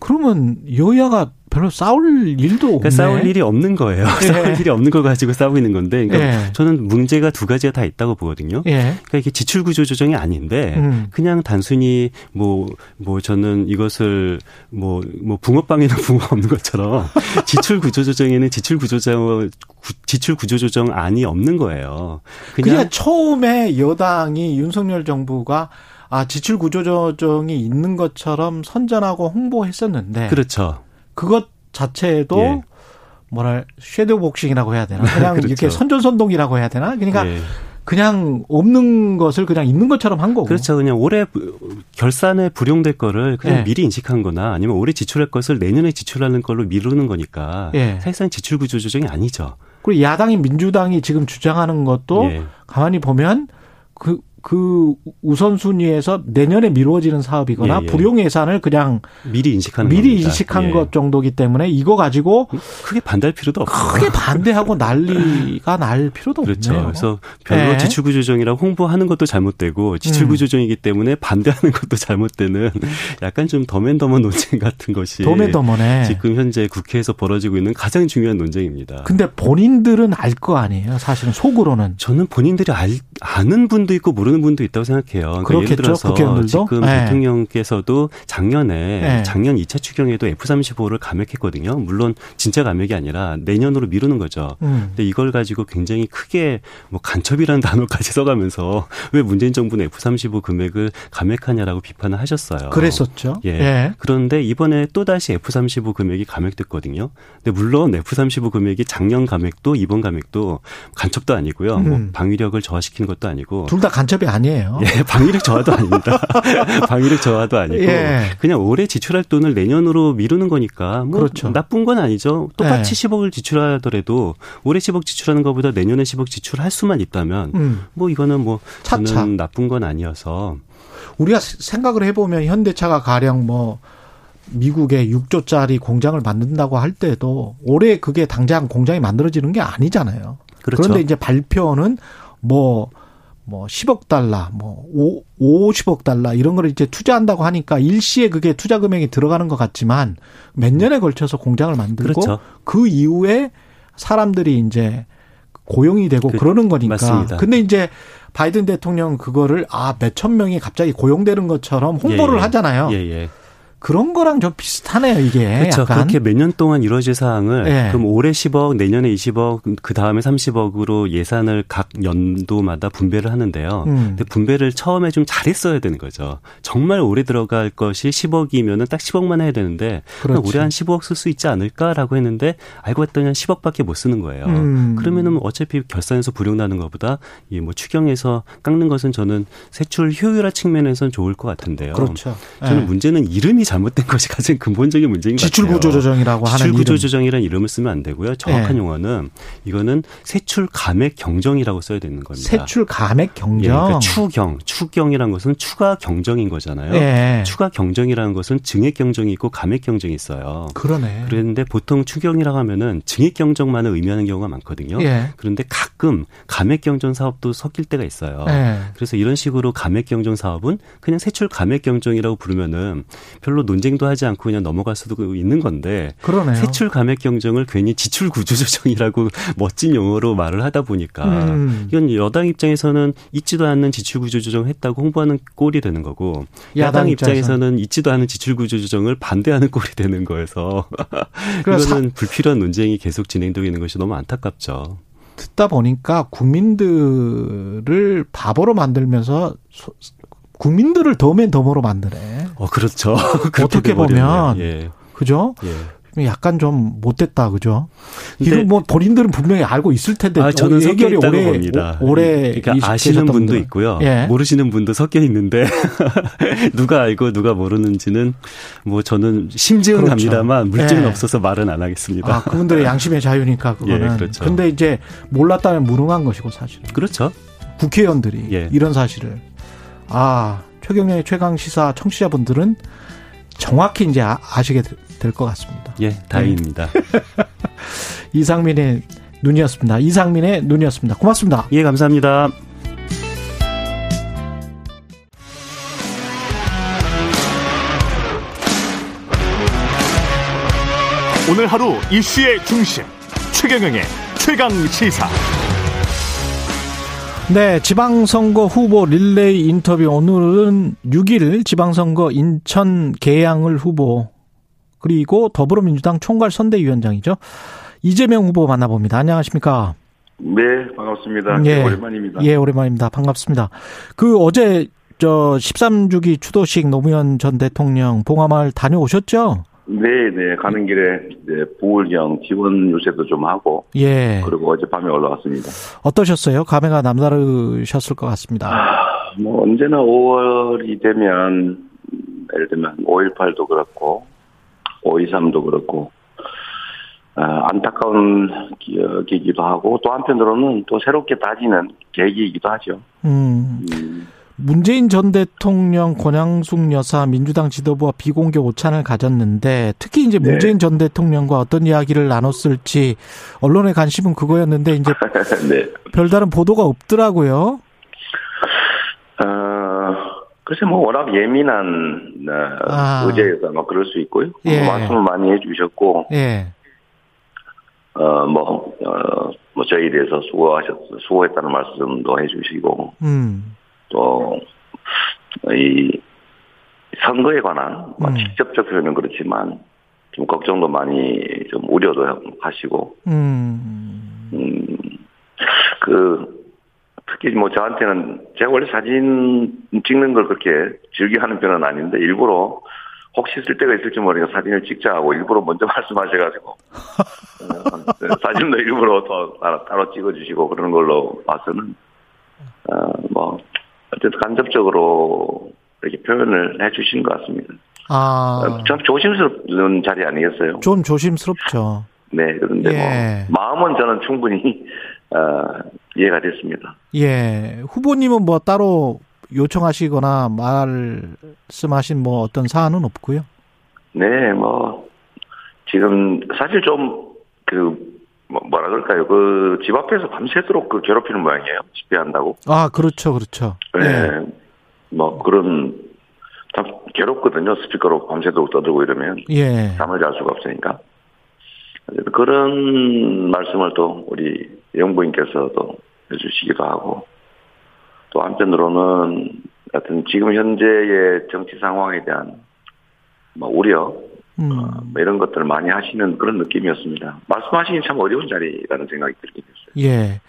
그러면 여야가 별로 싸울 일도 없네.
그러니까 싸울 일이 없는 거예요.
예.
싸울 일이 없는 거 가지고 싸우고 있는 건데, 그러니까
예.
저는 문제가 두 가지가 다 있다고 보거든요.
예.
그러니까 이게 지출 구조 조정이 아닌데
음.
그냥 단순히 뭐뭐 저는 이것을 뭐뭐 붕어빵에는 붕어 없는 것처럼 지출 구조 조정에는 지출 구조 조정 지출 구조 조정 안이 없는 거예요.
그냥
그냥
처음에 여당이 윤석열 정부가 아 지출 구조 조정이 있는 것처럼 선전하고 홍보했었는데
그렇죠.
그것 자체도
예.
뭐랄 섀도우 복싱이라고 해야 되나 그냥
그렇죠.
이렇게 선전선동이라고 해야 되나 그러니까
예.
그냥 없는 것을 그냥 있는 것처럼 한 거고
그렇죠. 그냥 올해 부- 결산에 불용될 거를 그냥
예.
미리 인식한 거나 아니면 올해 지출할 것을 내년에 지출하는 걸로 미루는 거니까
예.
사실상 지출 구조 조정이 아니죠.
그리고 야당이 민주당이 지금 주장하는 것도
예.
가만히 보면 그, 그 우선순위에서 내년에 미루어지는 사업이거나
예, 예.
불용 예산을 그냥
미리 인식하는
미리
겁니다.
인식한
예.
것 정도기 때문에 이거 가지고
크게 반대할 필요도 없어요.
크게 반대하고 난리가 날 필요도
그렇죠.
없네요.
그래서 별로
예.
지출구 조정이라고 홍보하는 것도 잘못되고 지출구조정이기 때문에 반대하는 것도 잘못되는 약간 좀 더맨더머 논쟁 같은 것이
도매도머네.
지금 현재 국회에서 벌어지고 있는 가장 중요한 논쟁입니다.
근데 본인들은 알 거 아니에요. 사실은 속으로는.
저는 본인들이 알, 아는 분도 있고 모르는 분도 있다고 생각해요. 그러니까
그렇겠죠,
예를 들어서
국회의원들도?
지금
네.
대통령께서도 작년에
네.
작년 2차 추경에도 F-35를 감액했거든요. 물론 진짜 감액이 아니라 내년으로 미루는 거죠.
음.
근데 이걸 가지고 굉장히 크게 뭐 간첩이라는 단어까지 써가면서 왜 문재인 정부는 F-35 금액을 감액하냐라고 비판을 하셨어요.
그랬었죠.
예.
예.
그런데 이번에 또 다시 F-35 금액이 감액됐거든요. 근데 물론 F-35 금액이 작년 감액도 이번 감액도 간첩도 아니고요. 뭐
음.
방위력을 저하시키는 것도 아니고
둘 다 간첩 이 아니에요.
예, 방위력 저하도 아닙니다. 방위력 저하도 아니고
예.
그냥 올해 지출할 돈을 내년으로 미루는 거니까 뭐
그렇죠.
나쁜 건 아니죠. 똑같이
예.
10억을 지출하더라도 올해 10억 지출하는 것보다 내년에 10억 지출할 수만 있다면
음.
뭐 이거는 뭐
차차.
저는 나쁜 건 아니어서
우리가 생각을 해보면 현대차가 가령 뭐 미국에 6조짜리 공장을 만든다고 할 때도 올해 그게 당장 공장이 만들어지는 게 아니잖아요.
그렇죠.
런데 이제 발표는 뭐, 뭐 10억 달러, 뭐 5, 50억 달러 이런 거를 이제 투자한다고 하니까 일시에 그게 투자 금액이 들어가는 것 같지만 몇 년에 걸쳐서 공장을 만들고
그렇죠.
그 이후에 사람들이 이제 고용이 되고
그-
그, 러는 거니까.
맞습니다.
근데 이제 바이든 대통령 그거를 아 몇천 명이 갑자기 고용되는 것처럼 홍보를
예, 예.
하잖아요.
예, 예.
그런 거랑 좀 비슷하네요, 이게.
그렇죠.
약간.
그렇게 몇 년 동안 이루어질 사항을
예.
그럼 올해 10억, 내년에 20억, 그 다음에 30억으로 예산을 각 연도마다 분배를 하는데요.
음.
근데 분배를 처음에 좀 잘했어야 되는 거죠. 정말 오래 들어갈 것이 10억이면은 딱 10억만 해야 되는데. 올해 한 15억 쓸 수 있지 않을까라고 했는데 알고 봤더니 한 10억밖에 못 쓰는 거예요.
음.
그러면은 뭐 어차피 결산에서 불용 나는 것보다 이 뭐 추경에서 깎는 것은 저는 세출 효율화 측면에서는 좋을 것 같은데요.
그렇죠.
저는
예.
문제는 이름이 잘못된 것이 가장 근본적인 문제인 것
지출
같아요.
구조 조정이라고 하는
지출 구조
이름.
조정이라는 이름을 쓰면 안 되고요. 정확한
예.
용어는 이거는 세출 감액 경정이라고 써야 되는 겁니다.
세출 감액 경정.
예, 그러니까 추경, 추경이라는 것은 추가 경정인 거잖아요.
예.
추가 경정이라는 것은 증액 경정이 있고 감액 경정이 있어요.
그러네.
그런데 보통 추경이라고 하면은 증액 경정만을 의미하는 경우가 많거든요.
예.
그런데 가끔 감액 경정 사업도 섞일 때가 있어요.
예.
그래서 이런 식으로 감액 경정 사업은 그냥 세출 감액 경정이라고 부르면은 별로 논쟁도 하지 않고 그냥 넘어갈 수도 있는 건데
그러네요.
세출 감액 경정을 괜히 지출 구조 조정이라고 멋진 용어로 말을 하다 보니까
음.
이건 여당 입장에서는 있지도 않는 지출 구조 조정 했다고 홍보하는 꼴이 되는 거고
야당
야당
입장에서는.
있지도 않은 지출 구조 조정을 반대하는 꼴이 되는 거여서 이거는 불필요한 논쟁이 계속 진행되고 있는 것이 너무 안타깝죠.
듣다 보니까 국민들을 바보로 만들면서 소- 국민들을 더맨 더머로 만드네.
어 그렇죠. 그렇게
어떻게. 보면
예.
그죠?
예.
약간 좀 못됐다, 그죠? 이거 뭐 본인들은 분명히 알고 있을 텐데
아, 저는 섞여
해결이
있다고
오래
봅니다.
오- 오래
그러니까
이식
아시는 분도
분들은.
있고요.
예.
모르시는 분도 섞여 있는데 누가 알고 누가 모르는지는 뭐 저는 심증은
그렇죠.
갑니다만 물증은
예.
없어서 말은 안 하겠습니다.
아, 그분들의 양심의 자유니까 그거는.
예, 그렇죠.
근데 이제 몰랐다면 무능한 것이고 사실은.
그렇죠.
국회의원들이
예.
이런 사실을 아 최경영의 최강 시사 청취자분들은 정확히 이제 아, 아시게 될 것 같습니다.
예, 다행입니다.
이상민의 눈이었습니다. 이상민의 눈이었습니다. 고맙습니다.
예, 감사합니다.
오늘 하루 이슈의 중심 최경영의 최강 시사.
네, 지방선거 후보 릴레이 인터뷰 오늘은 6일 지방선거 인천 계양을 후보 그리고 더불어민주당 총괄 선대위원장이죠. 이재명 후보 만나봅니다. 안녕하십니까?
네, 반갑습니다.
예.
오랜만입니다.
예, 오랜만입니다. 반갑습니다. 그 어제 저 13주기 추도식 노무현 전 대통령 봉화마을 다녀오셨죠?
네, 네, 가는 길에 네, 보울경 지원 요새도 좀 하고
예.
그리고 어젯밤에 올라왔습니다.
어떠셨어요? 감회가 남다르셨을 것 같습니다.
아, 뭐 언제나 5월이 되면 음, 예를 들면 5.18도 그렇고 5.23도 그렇고 아, 안타까운 기억이기도 하고 또 한편으로는 또 새롭게 다지는 계기이기도 하죠.
음.
음,
문재인 전 대통령 권양숙 여사 민주당 지도부와 비공개 오찬을 가졌는데 특히 이제
네.
문재인 전 대통령과 어떤 이야기를 나눴을지 언론의 관심은 그거였는데 이제
네.
별다른 보도가 없더라고요.
어, 글쎄 뭐 워낙 예민한 어,
아.
의제여서 아마 그럴 수 있고요.
예.
뭐 말씀을 많이 해주셨고
예.
어, 뭐, 어, 뭐, 저희에 대해서 수고하셨, 수고했다는 말씀도 해주시고,
음.
또, 이, 선거에 관한, 뭐
음.
직접적 표현은 그렇지만, 좀 걱정도 많이, 좀 우려도 하시고,
음.
음, 그, 특히 뭐 저한테는, 제가 원래 사진 찍는 걸 그렇게 즐겨하는 편은 아닌데, 일부러, 혹시 쓸 때가 있을지 모르니까 사진을 찍자 하고 일부러 먼저 말씀하셔가지고 어, 사진도 일부러 더 따로, 따로 찍어주시고 그러는 걸로 봐서는 어, 뭐 어쨌든 간접적으로 이렇게 표현을 해주신 것 같습니다.
아.
어, 참 조심스러운 자리 아니겠어요?
좀 조심스럽죠.
네, 그런데
예.
뭐 마음은 저는 충분히 어, 이해가 됐습니다.
예. 후보님은 뭐 따로 요청하시거나 말씀하신 뭐 어떤 사안은 없고요.
네, 뭐 지금 사실 좀 그 뭐라 그럴까요? 그 집 앞에서 밤새도록 그 괴롭히는 모양이에요. 집회한다고.
아, 그렇죠. 그렇죠.
네.
예.
뭐 그런 참 괴롭거든요. 스피커로 밤새도록 떠들고 이러면
예.
잠을 잘 수가 없으니까. 그런 말씀을 또 우리 영부인께서도 해주시기도 하고 또 한편으로는 하여튼 지금 현재의 정치 상황에 대한 뭐 우려
음.
어, 뭐 이런 것들을 많이 하시는 그런 느낌이었습니다. 말씀하시기 참 어려운 자리라는 생각이 들게 됐어요.
예.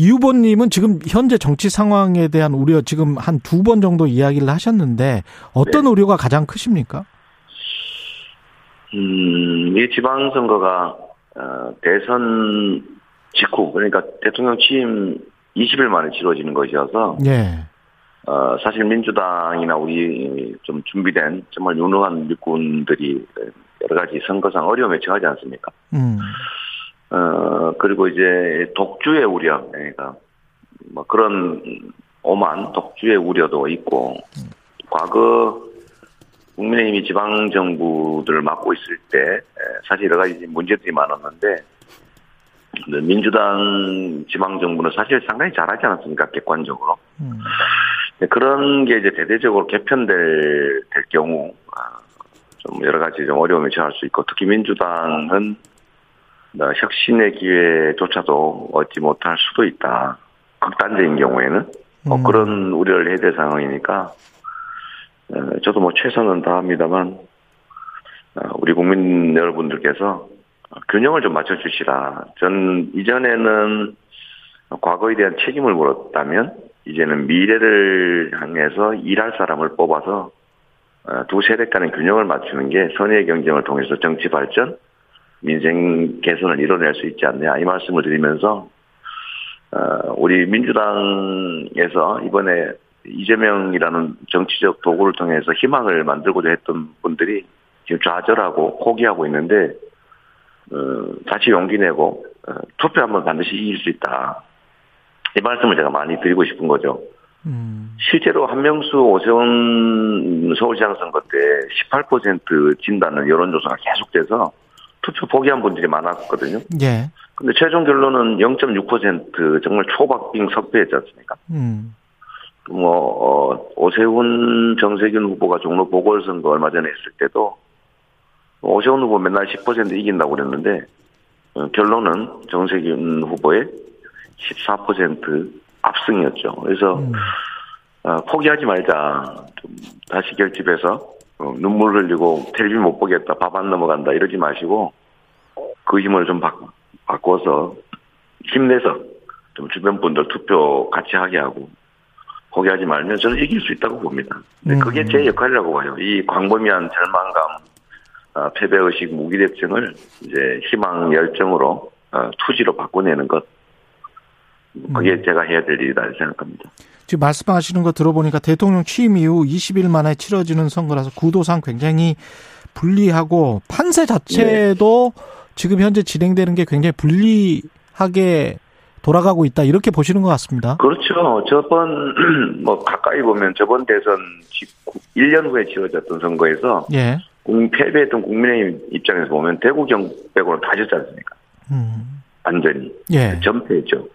이 후보님은 지금 현재 정치 상황에 대한 우려 지금 한 두 번 정도 이야기를 하셨는데 어떤
네.
우려가 가장 크십니까?
음, 이 지방선거가 어, 대선 직후 그러니까 대통령 취임 20일 만에 치러지는 것이어서
예.
어, 사실 민주당이나 우리 좀 준비된 정말 유능한 일꾼들이 여러 가지 선거상 어려움에 처하지 않습니까?
음.
어, 그리고 이제 독주의 우려, 그러니까 뭐 그런 오만 독주의 우려도 있고, 과거 국민의힘이 지방정부들을 맡고 있을 때 에, 사실 여러 가지 문제들이 많았는데, 민주당 지방정부는 사실 상당히 잘하지 않았습니까, 객관적으로.
음.
네, 그런 게 이제 대대적으로 개편될 될 경우 아, 좀 여러 가지 좀 어려움에 처할 수 있고 특히 민주당은 어, 혁신의 기회조차도 얻지 못할 수도 있다. 극단적인 경우에는 뭐
음.
그런 우려를 해야 될 상황이니까 어, 저도 뭐 최선은 다합니다만 어, 우리 국민 여러분들께서 균형을 좀 맞춰주시라. 전 이전에는 과거에 대한 책임을 물었다면 이제는 미래를 향해서 일할 사람을 뽑아서 어, 두 세대 간의 균형을 맞추는 게 선의의 경쟁을 통해서 정치 발전, 민생 개선을 이뤄낼 수 있지 않냐 이 말씀을 드리면서 어, 우리 민주당에서 이번에 이재명이라는 정치적 도구를 통해서 희망을 만들고자 했던 분들이 지금 좌절하고 포기하고 있는데 어, 다시 용기 내고 어, 투표하면 반드시 이길 수 있다. 이 말씀을 제가 많이 드리고 싶은 거죠.
음.
실제로 한명수 오세훈 서울시장 선거 때 18% 진다는 여론조사가 계속돼서 투표 포기한 분들이 많았거든요.
예.
근데 최종 결론은 0.6% 정말 초박빙 석패했지 않습니까?
음.
뭐, 어, 오세훈 정세균 후보가 종로 보궐선거 얼마 전에 했을 때도 오세훈 후보 맨날 10% 이긴다고 그랬는데 어, 결론은 정세균 후보의 14% 압승이었죠. 그래서
음.
어, 포기하지 말자. 좀 다시 결집해서 어, 눈물 흘리고 텔레비전 못 보겠다. 밥 안 넘어간다. 이러지 마시고 그 힘을 좀 바, 바꿔서 힘내서 좀 주변 분들 투표 같이 하게 하고 포기하지 말면 저는 이길 수 있다고 봅니다. 근데
음.
그게 제 역할이라고 봐요. 이 광범위한 절망감, 어, 패배의식, 무기력증을 이제 희망 열정으로 어, 투지로 바꿔내는 것. 그게
음.
제가 해야 될 일이다 생각합니다.
지금 말씀하시는 거 들어보니까 대통령 취임 이후 20일 만에 치러지는 선거라서 구도상 굉장히 불리하고 판세 자체도 지금 현재 진행되는 게 굉장히 불리하게 돌아가고 있다 이렇게 보시는 것 같습니다.
그렇죠. 저번 뭐 가까이 보면 저번 대선 직후 1년 후에 치러졌던 선거에서
예.
국- 패배했던 국민의힘 입장에서 보면 대구 경북 빼고는 다 졌지 않습니까?
음.
완전히
예.
전패했죠.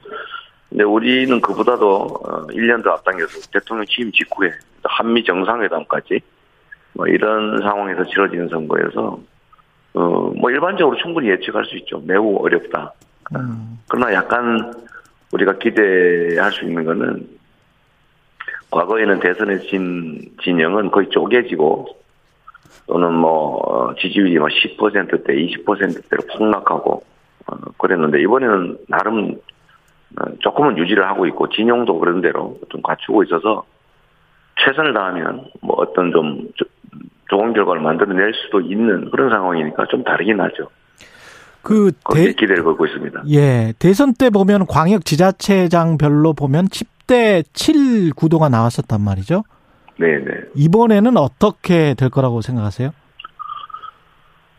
근데 우리는 그보다도 어, 1년 더 앞당겨서 대통령 취임 직후에 한미 정상회담까지 뭐 이런 상황에서 치러지는 선거여서 어 뭐 일반적으로 충분히 예측할 수 있죠. 매우 어렵다.
음.
그러나 약간 우리가 기대할 수 있는 거는 과거에는 대선에 진 진영은 거의 쪼개지고 또는 뭐 어, 지지율이 뭐 10%대, 20%대로 폭락하고 어, 그랬는데 이번에는 나름 어, 조금은 유지를 하고 있고 진영도 그런 대로 좀 갖추고 있어서 최선을 다하면 뭐 어떤 좀 조- 좋은 결과를 만들어낼 수도 있는 그런 상황이니까 좀 다르긴 하죠.
그 대,
기대를 걸고 있습니다.
예, 대선 때 보면 광역 지자체장별로 보면 10대 7 구도가 나왔었단 말이죠.
네 네.
이번에는 어떻게 될 거라고 생각하세요?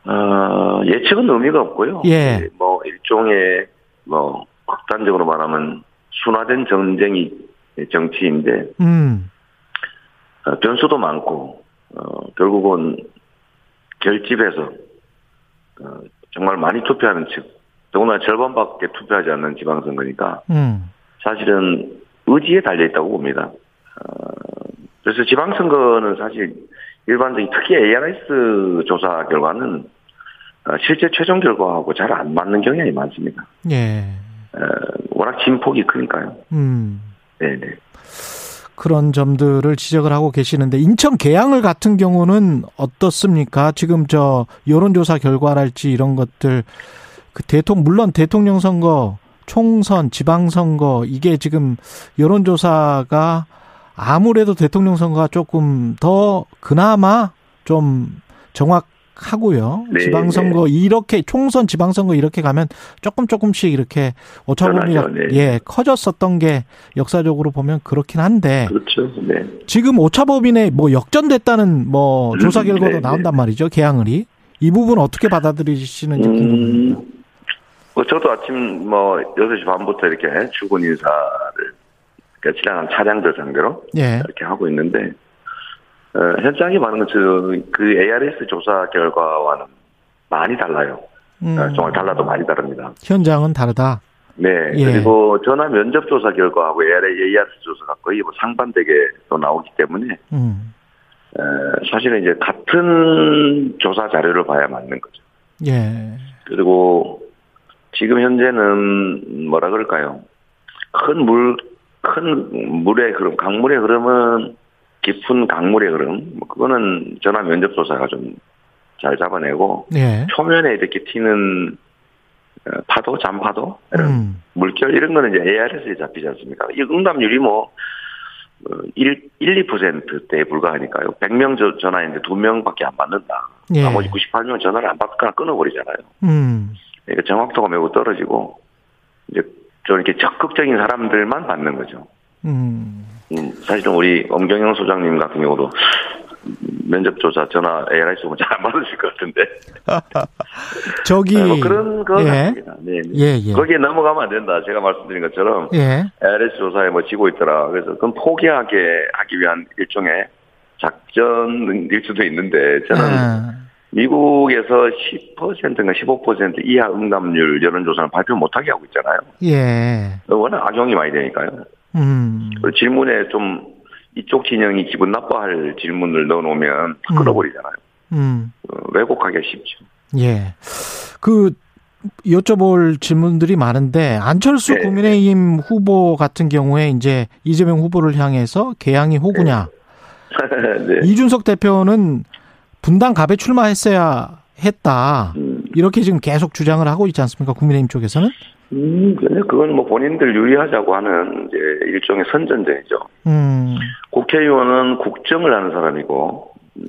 어, 예측은 의미가 없고요.
예.
뭐 일종의 뭐 극단적으로 말하면 순화된 전쟁이 정치인데
음.
어, 변수도 많고 어, 결국은 결집해서 어, 정말 많이 투표하는 측 더구나 절반밖에 투표하지 않는 지방선거니까
음.
사실은 의지에 달려 있다고 봅니다. 어, 그래서 지방선거는 사실 일반적인 특히 ARS 조사 결과는 어, 실제 최종 결과하고 잘 안 맞는 경향이 많습니다.
예.
어, 워낙 진폭이 크니까요.
음.
네네.
그런 점들을 지적을 하고 계시는데 인천 계양을 같은 경우는 어떻습니까? 지금 저 여론조사 결과랄지 이런 것들 그 대통령 물론 대통령 선거, 총선, 지방 선거 이게 지금 여론조사가 아무래도 대통령 선거가 조금 더 그나마 좀 정확 하고요.
네,
지방선거 이렇게 총선, 지방선거 이렇게 가면 조금 조금씩 이렇게 오차범위가
네.
예 커졌었던 게 역사적으로 보면 그렇긴 한데
그렇죠. 네.
지금 오차범위내 뭐 역전됐다는 뭐 조사
음,
결과도
네,
나온단 말이죠. 개항을이 이 부분 어떻게 받아들이시는지 궁금합니다.
음, 뭐 저도 아침 뭐 6시 반부터 이렇게 출근 인사를 그러니까 지나간 차량들 상대로
예.
이렇게 하고 있는데 어, 현장에 많은 저그 ARS 조사 결과와는 많이 달라요.
음,
어, 정말 달라도 많이 다릅니다.
현장은 다르다.
네.
예.
그리고 전화 면접 조사 결과하고 ARS 조사가 거의 뭐 상반되게 또 나오기 때문에
음.
에, 사실은 이제 같은 조사 자료를 봐야 맞는 거죠.
예.
그리고 지금 현재는 뭐라 그럴까요? 큰 물, 큰 물의 흐름, 강물의 흐름은 깊은 강물의 흐름, 뭐 그거는 전화 면접 조사가 좀 잘 잡아내고
예.
표면에 이렇게 튀는 어, 파도, 잔파도 이런
음.
물결 이런 거는 이제 ARS에 잡히지 않습니까? 이 응답률이 뭐 어, 1, 1, 2%대에 불과하니까요. 100명 저- 전화했는데 2명밖에 안 받는다.
예.
나머지 98명 전화를 안 받거나 끊어버리잖아요.
음.
그러니까 정확도가 매우 떨어지고 이제 좀 이렇게 적극적인 사람들만 받는 거죠.
음.
음, 사실은 우리 엄경영 소장님 같은 경우도 면접조사 전화 ARS 보면 잘안 받으실 것 같은데
저기
뭐 그런 거
예.
같습니다. 네.
예, 예.
거기에 넘어가면 안 된다. 제가 말씀드린 것처럼
예.
ARS 조사에 뭐 지고 있더라. 그래서 그건 포기하게 하기 위한 일종의 작전일 수도 있는데 저는
아.
미국에서 10%인가 15% 이하 응답률 여론조사는 발표 못하게 하고 있잖아요.
예.
워낙 악용이 많이 되니까요.
음.
질문에 좀 이쪽 진영이 기분 나빠할 질문을 넣어놓으면
음.
끊어버리잖아요.
음.
어, 왜곡하기가 쉽죠.
예. 그 여쭤볼 질문들이 많은데 안철수
네.
국민의힘 후보 같은 경우에 이제 이재명 후보를 향해서 개항이 호구냐.
네.
이준석 대표는 분당 갑에 출마했어야 했다.
음,
이렇게 지금 계속 주장을 하고 있지 않습니까? 국민의힘 쪽에서는?
음, 그건 뭐 본인들 유리하자고 하는 이제 일종의 선전전이죠.
음.
국회의원은 국정을 하는 사람이고, 음,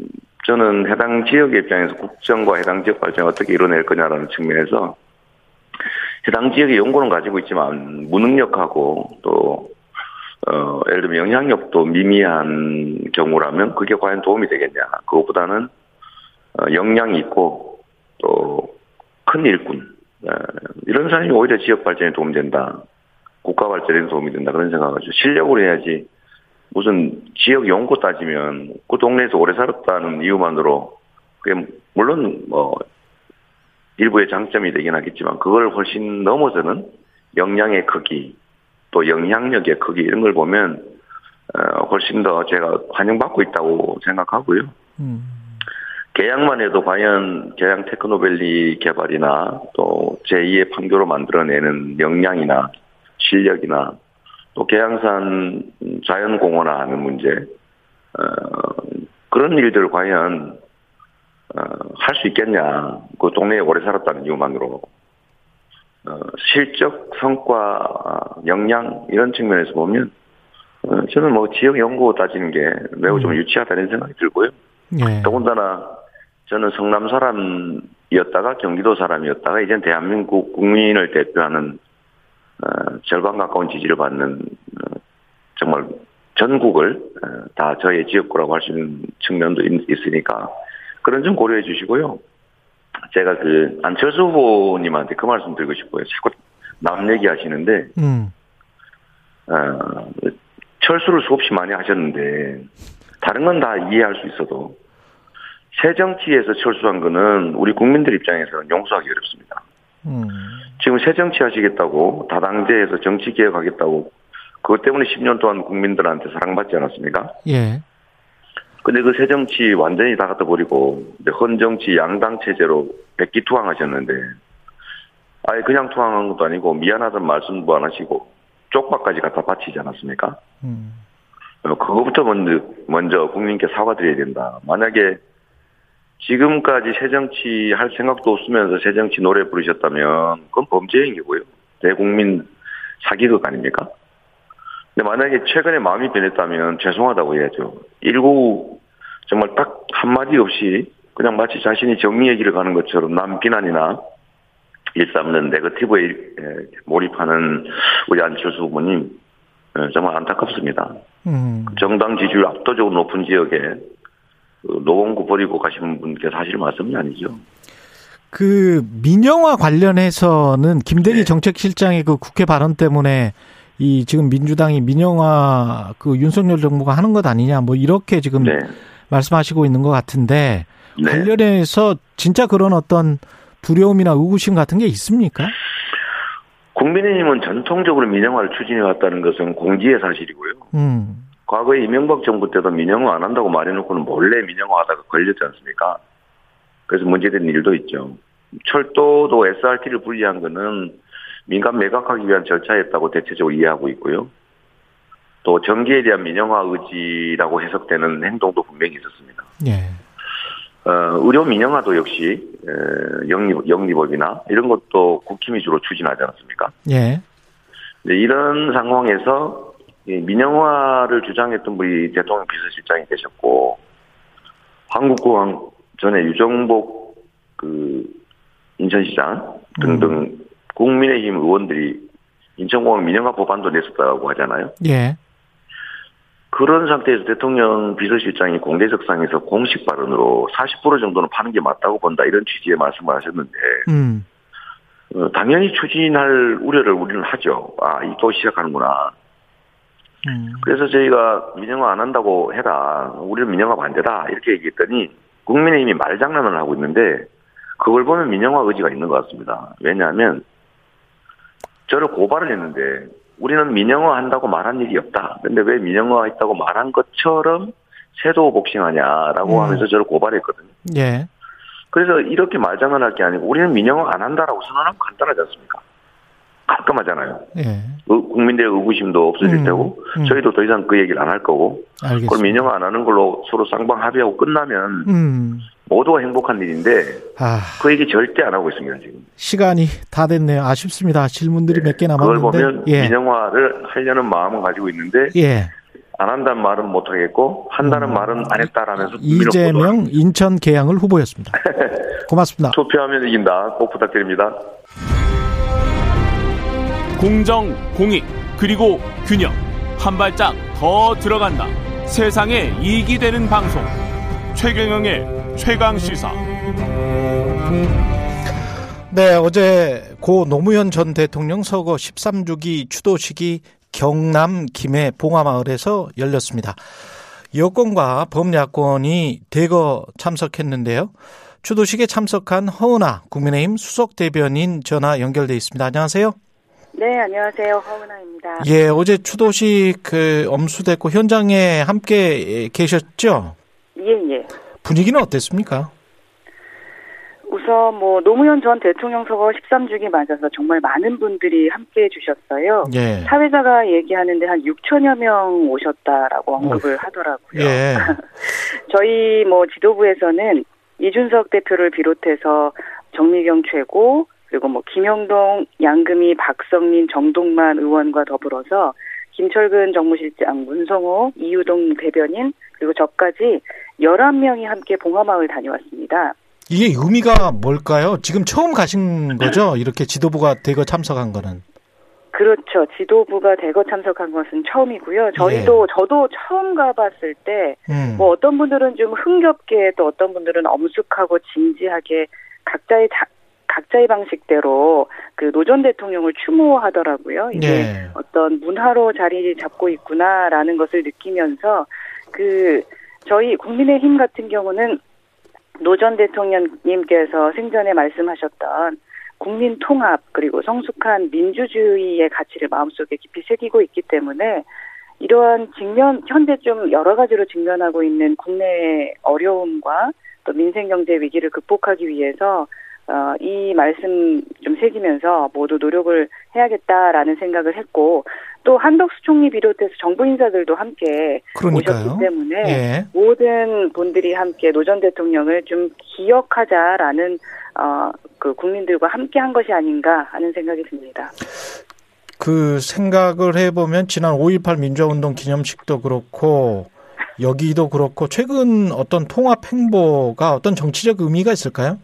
저는 해당 지역의 입장에서 국정과 해당 지역 발전을 어떻게 이뤄낼 거냐라는 측면에서 해당 지역의 연구는 가지고 있지만 무능력하고 또 어, 예를 들면 영향력도 미미한 경우라면 그게 과연 도움이 되겠냐. 그것보다는 어, 역량이 있고 또 큰 일꾼 어, 이런 사람이 오히려 지역 발전에 도움된다. 국가 발전에 도움이 된다 그런 생각을 하죠. 실력으로 해야지 무슨 지역 연구 따지면 그 동네에서 오래 살았다는 이유만으로 그게 물론 뭐 일부의 장점이 되긴 하겠지만 그걸 훨씬 넘어서는 역량의 크기 또 영향력의 크기 이런 걸 보면 어, 훨씬 더 제가 환영받고 있다고 생각하고요.
음.
계양만 해도 과연 계양 테크노밸리 개발이나 또 제2의 판교로 만들어내는 역량이나 실력이나 또 계양산 자연공원화하는 문제 어, 그런 일들을 과연 어, 할 수 있겠냐 그 동네에 오래 살았다는 이유만으로 어, 실적 성과 역량 이런 측면에서 보면 어, 저는 뭐 지역 연구 따지는 게 매우 좀
음.
유치하다는 생각이 들고요.
예.
더군다나 저는 성남 사람이었다가 경기도 사람이었다가 이젠 대한민국 국민을 대표하는 어, 절반 가까운 지지를 받는 어, 정말 전국을 어, 다 저의 지역구라고 할 수 있는 측면도 있, 있으니까 그런 점 고려해 주시고요. 제가 그 안철수 후보님한테 그 말씀 드리고 싶어요. 자꾸 남 얘기하시는데
음.
어, 철수를 수없이 많이 하셨는데 다른 건 다 이해할 수 있어도 새 정치에서 철수한 거는 우리 국민들 입장에서는 용서하기 어렵습니다.
음.
지금 새 정치 하시겠다고 다당제에서 정치 개혁하겠다고 그것 때문에 10년 동안 국민들한테 사랑받지 않았습니까?
예.
근데 그 새 정치 완전히 다 갖다 버리고 이제 헌 정치 양당 체제로 백기 투항하셨는데 아예 그냥 투항한 것도 아니고 미안하다는 말씀도 안 하시고 쪽박까지 갖다 바치지 않았습니까?
음.
어, 그거부터 먼저, 먼저 국민께 사과드려야 된다. 만약에 지금까지 새정치 할 생각도 없으면서 새정치 노래 부르셨다면 그건 범죄 행위고요. 대국민 사기극 아닙니까? 근데 만약에 최근에 마음이 변했다면 죄송하다고 해야죠. 일구 정말 딱 한마디 없이 그냥 마치 자신이 정리의 길을 가는 것처럼 남 비난이나 일삼는 네거티브에 에, 몰입하는 우리 안철수 후보님 에, 정말 안타깝습니다.
음.
정당 지지율 압도적으로 높은 지역에 그 노원구 버리고 가시는 분께 사실 말씀이 아니죠.
그 민영화 관련해서는 김대기
네.
정책실장의 그 국회 발언 때문에 이 지금 민주당이 민영화 그 윤석열 정부가 하는 것 아니냐 뭐 이렇게 지금
네.
말씀하시고 있는 것 같은데
네.
관련해서 진짜 그런 어떤 두려움이나 의구심 같은 게 있습니까?
국민의힘은 전통적으로 민영화를 추진해 왔다는 것은 공지의 사실이고요.
음.
과거에 이명박 정부 때도 민영화 안 한다고 말해놓고는 몰래 민영화하다가 걸렸지 않습니까? 그래서 문제된 일도 있죠. 철도도 SRT를 분리한 거는 민간 매각하기 위한 절차였다고 대체적으로 이해하고 있고요. 또 전기에 대한 민영화 의지라고 해석되는 행동도 분명히 있었습니다.
예.
어, 의료 민영화도 역시 에, 영리, 영리법이나 이런 것도 국힘이 주로 추진하지 않았습니까?
예.
네, 이런 상황에서 이 민영화를 주장했던 분이 대통령 비서실장이 되셨고 한국공항 전에 유정복 그 인천시장 등등 국민의힘 의원들이 인천공항 민영화 법안도 냈었다고 하잖아요.
예.
그런 상태에서 대통령 비서실장이 공개석상에서 공식 발언으로 40% 정도는 파는 게 맞다고 본다 이런 취지의 말씀을 하셨는데
음.
어, 당연히 추진할 우려를 우리는 하죠. 아, 이또 시작하는구나.
음.
그래서 저희가 민영화 안 한다고 해라. 우리는 민영화 반대다. 이렇게 얘기했더니 국민의힘이 말장난을 하고 있는데 그걸 보면 민영화 의지가 있는 것 같습니다. 왜냐하면 저를 고발을 했는데 우리는 민영화 한다고 말한 일이 없다. 근데 왜 민영화 했다고 말한 것처럼 세도 복싱하냐라고
음.
하면서 저를 고발했거든요.
예.
그래서 이렇게 말장난할 게 아니고 우리는 민영화 안 한다라고 선언하면 간단하지 않습니까? 깔끔하잖아요.
예.
의- 국민들의 의구심도 없어질
음,
테고
음.
저희도 더 이상 그 얘기를 안 할 거고
알겠습니다.
그걸 민영화 안 하는 걸로 서로 쌍방 합의하고 끝나면
음.
모두가 행복한 일인데
아,
그 얘기 절대 안 하고 있습니다 지금.
시간이 다 됐네요. 아쉽습니다. 질문들이 몇개
그걸
남았는데.
보면
예.
민영화를 하려는 마음은 가지고 있는데
예.
안 한다는 말은 못 하겠고 한다는 말은 안 했다라면서
음. 이재명 인천 계양을 후보였습니다. 고맙습니다.
투표하면 이긴다. 꼭 부탁드립니다.
공정, 공익, 그리고 균형. 한 발짝 더 들어간다. 세상에 이익이 되는 방송. 최경영의 최강 시사.
네, 어제 고 노무현 전 대통령 서거 13주기 추도식이 경남 김해 봉화마을에서 열렸습니다. 여권과 범야권이 대거 참석했는데요. 추도식에 참석한 허은아 국민의힘 수석 대변인 전화 연결돼 있습니다. 안녕하세요.
네, 안녕하세요. 허은아입니다.
예, 어제 추도식 그 엄수됐고 현장에 함께 계셨죠?
예, 예.
분위기는 어땠습니까?
우선 뭐 노무현 전 대통령 서거 13주기 맞아서 정말 많은 분들이 함께 해 주셨어요.
예.
사회자가 얘기하는데 한 6천여 명 오셨다라고 언급을 하더라고요.
예.
저희 뭐 지도부에서는 이준석 대표를 비롯해서 정미경 최고 그리고 뭐 김영동, 양금희, 박성민, 정동만 의원과 더불어서 김철근 정무실장, 문성호, 이유동 대변인 그리고 저까지 11명이 함께 봉화마을 다녀왔습니다.
이게 의미가 뭘까요? 지금 처음 가신 거죠? 이렇게 지도부가 대거 참석한 거는.
그렇죠. 지도부가 대거 참석한 것은 처음이고요. 저희도 저도 처음 가봤을 때
음.
뭐 어떤 분들은 좀 흥겹게 또 어떤 분들은 엄숙하고 진지하게 각자의 자- 각자의 방식대로 그 노전 대통령을 추모하더라고요. 이게
네.
어떤 문화로 자리 잡고 있구나라는 것을 느끼면서 그 저희 국민의힘 같은 경우는 노전 대통령님께서 생전에 말씀하셨던 국민 통합 그리고 성숙한 민주주의의 가치를 마음속에 깊이 새기고 있기 때문에 이러한 직면 현재 좀 여러 가지로 직면하고 있는 국내 어려움과 또 민생 경제 위기를 극복하기 위해서 어, 이 말씀 좀 새기면서 모두 노력을 해야겠다라는 생각을 했고 또 한덕수 총리 비롯해서 정부 인사들도 함께
그러니까요.
오셨기 때문에
예.
모든 분들이 함께 노 전 대통령을 좀 기억하자라는 어, 그 국민들과 함께 한 것이 아닌가 하는 생각이 듭니다.
그 생각을 해보면 지난 5.18 민주화운동 기념식도 그렇고 여기도 그렇고 최근 어떤 통합 행보가 어떤 정치적 의미가 있을까요?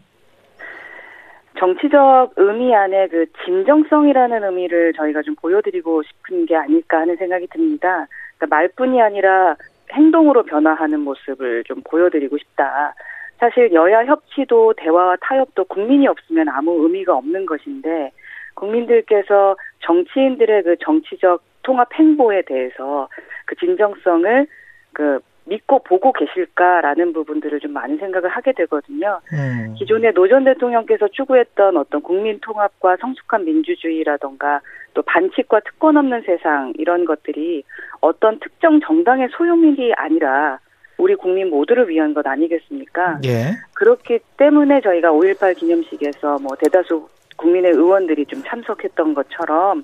정치적 의미 안에 그 진정성이라는 의미를 저희가 좀 보여드리고 싶은 게 아닐까 하는 생각이 듭니다. 그러니까 말뿐이 아니라 행동으로 변화하는 모습을 좀 보여드리고 싶다. 사실 여야 협치도 대화와 타협도 국민이 없으면 아무 의미가 없는 것인데 국민들께서 정치인들의 그 정치적 통합 행보에 대해서 그 진정성을 그 믿고 보고 계실까라는 부분들을 좀 많은 생각을 하게 되거든요.
음.
기존의 노전 대통령께서 추구했던 어떤 국민 통합과 성숙한 민주주의라던가 또 반칙과 특권 없는 세상 이런 것들이 어떤 특정 정당의 소유물이 아니라 우리 국민 모두를 위한 것 아니겠습니까?
예.
그렇기 때문에 저희가 5.18 기념식에서 뭐 대다수 국민의 의원들이 좀 참석했던 것처럼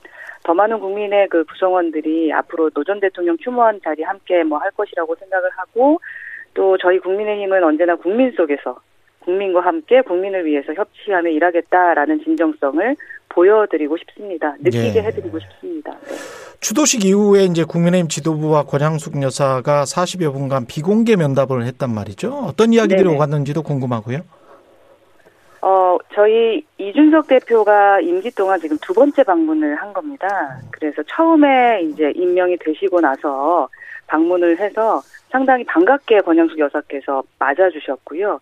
더 많은 국민의 그 구성원들이 앞으로 노전 대통령 추모한 자리 함께 뭐 할 것이라고 생각을 하고 또 저희 국민의힘은 언제나 국민 속에서 국민과 함께 국민을 위해서 협치하며 일하겠다라는 진정성을 보여드리고 싶습니다. 느끼게
예.
해드리고 싶습니다. 네.
추도식 이후에 이제 국민의힘 지도부와 권양숙 여사가 40여 분간 비공개 면담을 했단 말이죠. 어떤 이야기들이
네네.
오갔는지도 궁금하고요.
어, 저희 이준석 대표가 임기 동안 지금 두 번째 방문을 한 겁니다. 그래서 처음에 이제 임명이 되시고 나서 방문을 해서 상당히 반갑게 권영숙 여사께서 맞아주셨고요.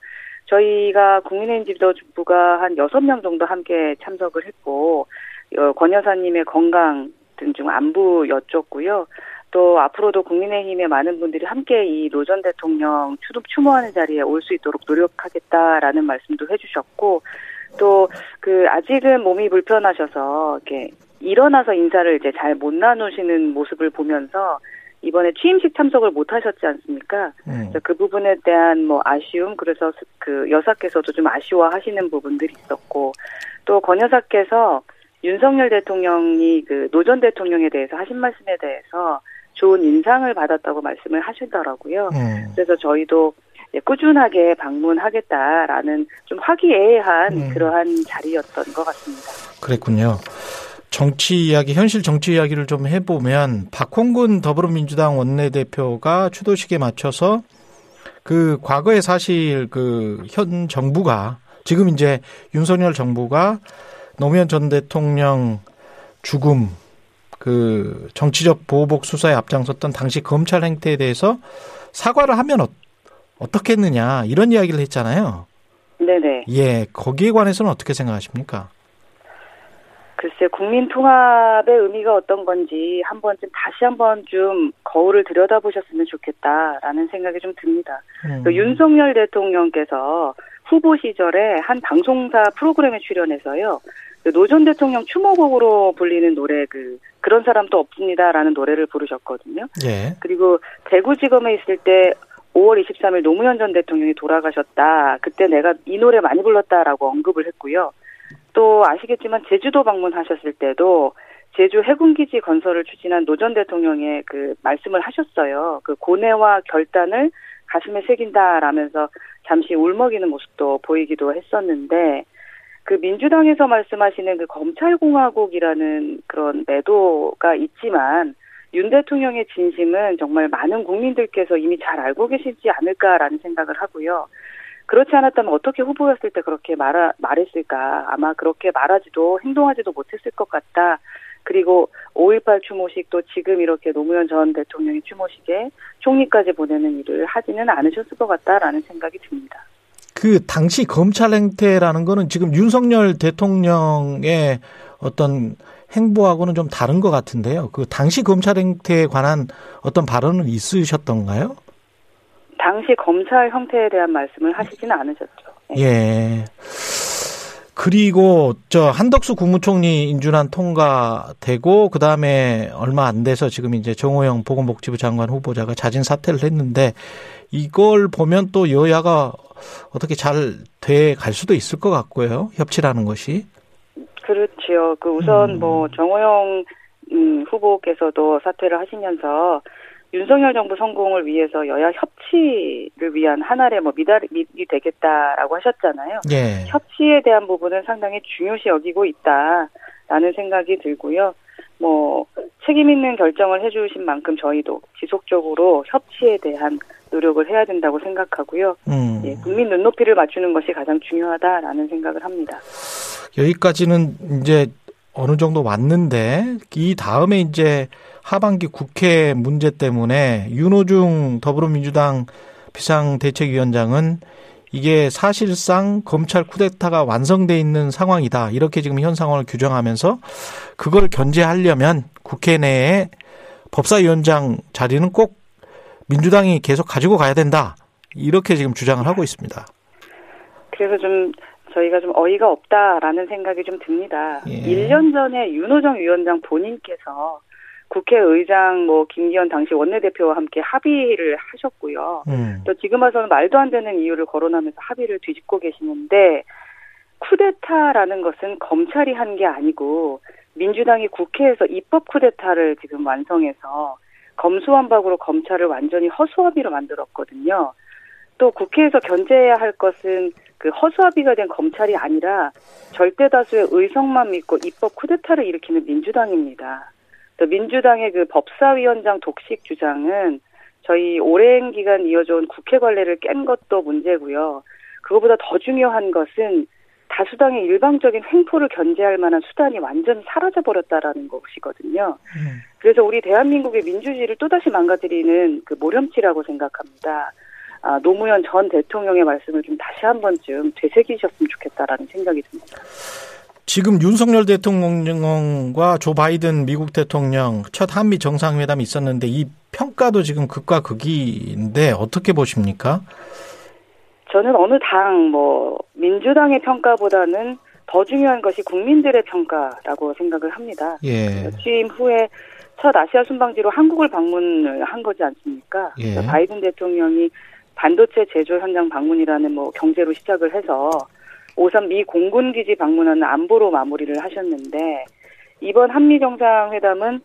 저희가 국민의힘 지도부가 한 여섯 명 정도 함께 참석을 했고, 어, 권 여사님의 건강 등중 안부 여쭙고요. 또 앞으로도 국민의힘의 많은 분들이 함께 이 노전 대통령 추, 추모하는 자리에 올 수 있도록 노력하겠다라는 말씀도 해주셨고 또 그 아직은 몸이 불편하셔서 이렇게 일어나서 인사를 이제 잘 못 나누시는 모습을 보면서 이번에 취임식 참석을 못 하셨지 않습니까?
음.
그 부분에 대한 뭐 아쉬움, 그래서 스- 그 여사께서도 좀 아쉬워하시는 부분들이 있었고, 또 권 여사께서 윤석열 대통령이 그 노 전 대통령에 대해서 하신 말씀에 대해서 좋은 인상을 받았다고 말씀을 하시더라고요.
음.
그래서 저희도 꾸준하게 방문하겠다라는 좀 화기애애한
음.
그러한 자리였던 것 같습니다.
그랬군요. 정치 이야기, 현실 정치 이야기를 좀 해보면 박홍근 더불어민주당 원내대표가 추도식에 맞춰서 그 과거에 사실 그 현 정부가 지금 이제 윤석열 정부가 노무현 전 대통령 죽음 그 정치적 보복 수사에 앞장섰던 당시 검찰 행태에 대해서 사과를 하면 어, 어떻겠느냐 이런 이야기를 했잖아요.
네네.
예, 거기에 관해서는 어떻게 생각하십니까?
글쎄 국민 통합의 의미가 어떤 건지 한 번쯤 다시 한 번 좀 거울을 들여다보셨으면 좋겠다라는 생각이 좀 듭니다.
음.
그 윤석열 대통령께서 후보 시절에 한 방송사 프로그램에 출연해서요. 그노전 대통령 추모곡으로 불리는 노래 그 그런 사람도 없습니다라는 노래를 부르셨거든요.
예.
그리고 대구지검에 있을 때 5월 23일 노무현 전 대통령이 돌아가셨다. 그때 내가 이 노래 많이 불렀다라고 언급을 했고요. 또 아시겠지만 제주도 방문하셨을 때도 제주 해군기지 건설을 추진한 노 전 대통령의 그 말씀을 하셨어요. 그 고뇌와 결단을 가슴에 새긴다라면서 잠시 울먹이는 모습도 보이기도 했었는데 그 민주당에서 말씀하시는 그 검찰공화국이라는 그런 매도가 있지만 윤 대통령의 진심은 정말 많은 국민들께서 이미 잘 알고 계시지 않을까라는 생각을 하고요. 그렇지 않았다면 어떻게 후보였을 때 그렇게 말 말했을까? 아마 그렇게 말하지도 행동하지도 못했을 것 같다. 그리고 5.18 추모식 또 지금 이렇게 노무현 전 대통령의 추모식에 총리까지 보내는 일을 하지는 않으셨을 것 같다라는 생각이 듭니다.
그 당시 검찰 행태라는 거는 지금 윤석열 대통령의 어떤 행보하고는 좀 다른 것 같은데요. 그 당시 검찰 행태에 관한 어떤 발언은 있으셨던가요?
당시 검찰 형태에 대한 말씀을 하시지는 않으셨죠. 네.
예. 그리고 저 한덕수 국무총리 인준안 통과되고 그 다음에 얼마 안 돼서 지금 이제 정호영 보건복지부 장관 후보자가 자진 사퇴를 했는데 이걸 보면 또 여야가 어떻게 잘 돼 갈 수도 있을 것 같고요. 협치라는 것이.
그렇지요. 그 우선
음.
뭐 정호영 음, 후보께서도 사퇴를 하시면서 윤석열 정부 성공을 위해서 여야 협치를 위한 하나의 뭐 미달이 미- 되겠다라고 하셨잖아요.
예.
협치에 대한 부분은 상당히 중요시 여기고 있다라는 생각이 들고요. 뭐 책임 있는 결정을 해주신 만큼 저희도 지속적으로 협치에 대한 노력을 해야 된다고 생각하고요.
음.
예, 국민 눈높이를 맞추는 것이 가장 중요하다라는 생각을 합니다.
여기까지는 이제 어느 정도 왔는데 이 다음에 이제 하반기 국회 문제 때문에 윤호중 더불어민주당 비상대책위원장은 이게 사실상 검찰 쿠데타가 완성돼 있는 상황이다. 이렇게 지금 현 상황을 규정하면서 그걸 견제하려면 국회 내에 법사위원장 자리는 꼭 민주당이 계속 가지고 가야 된다. 이렇게 지금 주장을 하고 있습니다.
그래서 좀 저희가 좀 어이가 없다라는 생각이 좀 듭니다.
예.
1년 전에 윤호정 위원장 본인께서 국회의장 뭐 김기현 당시 원내대표와 함께 합의를 하셨고요.
음.
또 지금 와서는 말도 안 되는 이유를 거론하면서 합의를 뒤집고 계시는데 쿠데타라는 것은 검찰이 한 게 아니고 민주당이 국회에서 입법 쿠데타를 지금 완성해서 검수완박으로 검찰을 완전히 허수아비로 만들었거든요. 또 국회에서 견제해야 할 것은 그 허수아비가 된 검찰이 아니라 절대 다수의 의석만 믿고 입법 쿠데타를 일으키는 민주당입니다. 또 민주당의 그 법사위원장 독식 주장은 저희 오랜 기간 이어져온 국회 관례를 깬 것도 문제고요. 그거보다 더 중요한 것은 다수당의 일방적인 횡포를 견제할 만한 수단이 완전히 사라져 버렸다라는 것이거든요.
음.
그래서 우리 대한민국의 민주주의를 또다시 망가뜨리는 그 모렴치라고 생각합니다. 아, 노무현 전 대통령의 말씀을 좀 다시 한 번쯤 되새기셨으면 좋겠다라는 생각이 듭니다.
지금 윤석열 대통령과 조 바이든 미국 대통령 첫 한미 정상회담이 있었는데 이 평가도 지금 극과 극인데 어떻게 보십니까?
저는 어느 당, 뭐, 민주당의 평가보다는 더 중요한 것이 국민들의 평가라고 생각을 합니다.
예.
취임 후에 첫 아시아 순방지로 한국을 방문을 한 거지 않습니까?
예.
바이든 대통령이 반도체 제조 현장 방문이라는 뭐 경제로 시작을 해서 오선 미 공군 기지 방문은 안보로 마무리를 하셨는데 이번 한미 정상회담은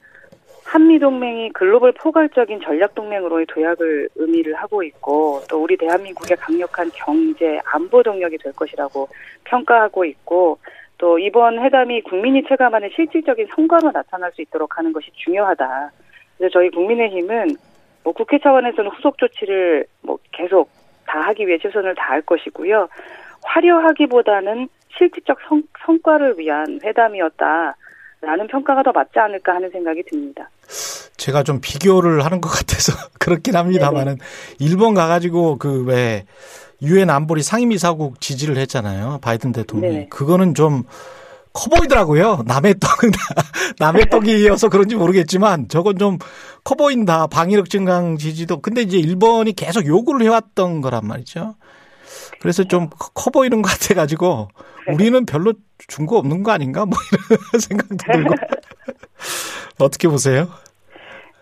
한미 동맹이 글로벌 포괄적인 전략 동맹으로의 도약을 의미를 하고 있고 또 우리 대한민국의 강력한 경제 안보 동력이 될 것이라고 평가하고 있고 또 이번 회담이 국민이 체감하는 실질적인 성과로 나타날 수 있도록 하는 것이 중요하다. 그래서 저희 국민의힘은 뭐 국회 차원에서는 후속 조치를 뭐 계속 다 하기 위해 최선을 다할 것이고요. 화려하기보다는 실질적 성, 성과를 위한 회담이었다 라는 평가가 더 맞지 않을까 하는 생각이 듭니다.
제가 좀 비교를 하는 것 같아서 그렇긴 합니다만은 일본 가가지고 그 왜 유엔 안보리 상임이사국 지지를 했잖아요 바이든 대통령이.
네네.
그거는 좀 커 보이더라고요. 남의 떡은 남의 떡이어서 그런지 모르겠지만 저건 좀 커 보인다. 방위력 증강 지지도. 근데 이제 일본이 계속 요구를 해왔던 거란 말이죠 그래서 좀 커 보이는 것 같아가지고 우리는 별로 준 거 없는 거 아닌가 뭐 이런 생각도 들고 어떻게 보세요?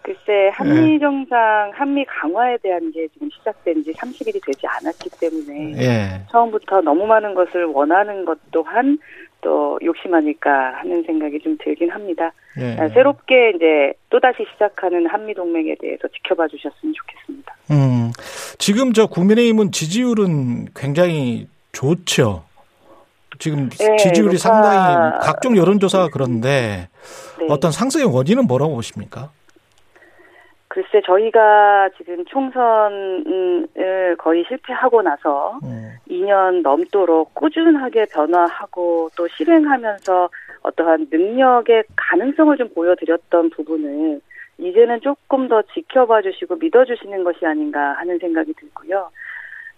글쎄 한미 정상, 한미 강화에 대한 게 지금 시작된 지 30일이 되지 않았기 때문에
예.
처음부터 너무 많은 것을 원하는 것 또한 또 욕심하니까 하는 생각이 좀 들긴 합니다.
예.
아, 새롭게 이제 또다시 시작하는 한미 동맹에 대해서 지켜봐 주셨으면 좋겠습니다.
음, 지금 저 국민의힘은 지지율은 굉장히 좋죠. 지금
네,
지지율이
높아-
상당히 각종 여론조사가 그런데
네.
어떤 상승의 원인은 뭐라고 보십니까?
글쎄 저희가 지금 총선을 거의 실패하고 나서
음,
2년 넘도록 꾸준하게 변화하고 또 실행하면서 어떠한 능력의 가능성을 좀 보여드렸던 부분을 이제는 조금 더 지켜봐 주시고 믿어 주시는 것이 아닌가 하는 생각이 들고요.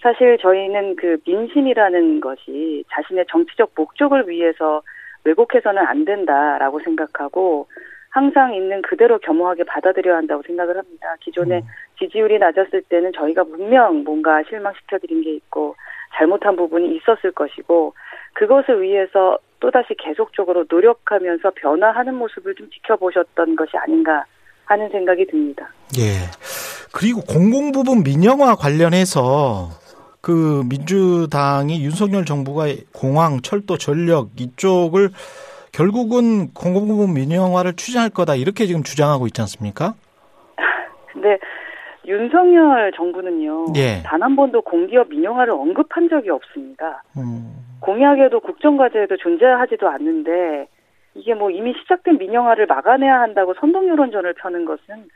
사실 저희는 그 민심이라는 것이 자신의 정치적 목적을 위해서 왜곡해서는 안 된다라고 생각하고 항상 있는 그대로 겸허하게 받아들여야 한다고 생각을 합니다. 기존에 지지율이 낮았을 때는 저희가 분명 뭔가 실망시켜드린 게 있고 잘못한 부분이 있었을 것이고 그것을 위해서 또다시 계속적으로 노력하면서 변화하는 모습을 좀 지켜보셨던 것이 아닌가 하는 생각이 듭니다.
예. 그리고 공공부문 민영화 관련해서 그 민주당이 윤석열 정부가 공항, 철도, 전력 이쪽을 결국은 공공부문 민영화를 추진할 거다 이렇게 지금 주장하고 있지 않습니까?
근데 윤석열 정부는요.
예.
단한 번도 공기업 민영화를 언급한 적이 없습니다.
음,
공약에도 국정과제에도 존재하지도 않는데 이게 뭐 이미 시작된 민영화를 막아내야 한다고 선동 여론전을 펴는 것은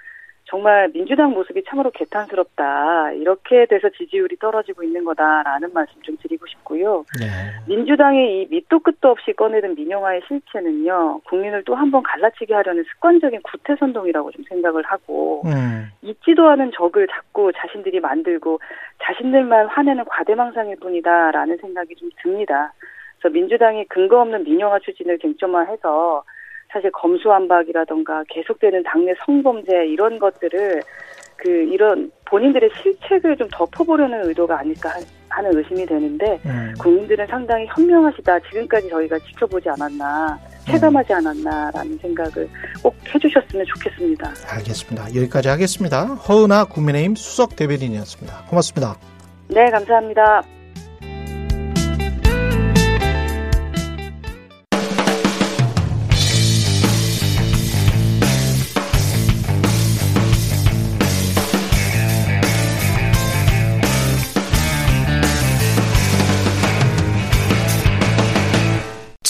정말 민주당 모습이 참으로 개탄스럽다. 이렇게 돼서 지지율이 떨어지고 있는 거다라는 말씀 좀 드리고 싶고요.
네.
민주당의 이 밑도 끝도 없이 꺼내든 민영화의 실체는요. 국민을 또 한 번 갈라치게 하려는 습관적인 구태 선동이라고 좀 생각을 하고
음,
있지도 않은 적을 자꾸 자신들이 만들고 자신들만 화내는 과대망상일 뿐이다라는 생각이 좀 듭니다. 그래서 민주당이 근거 없는 민영화 추진을 쟁점화해서 사실 검수완박이라던가 계속되는 당내 성범죄 이런 것들을 그 이런 본인들의 실책을 좀 덮어보려는 의도가 아닐까 하- 하는 의심이 되는데
음.
국민들은 상당히 현명하시다. 지금까지 저희가 지켜보지 않았나, 체감하지 않았나라는 생각을 꼭 해주셨으면 좋겠습니다.
알겠습니다. 여기까지 하겠습니다. 허은아 국민의힘 수석 대변인이었습니다. 고맙습니다.
네, 감사합니다.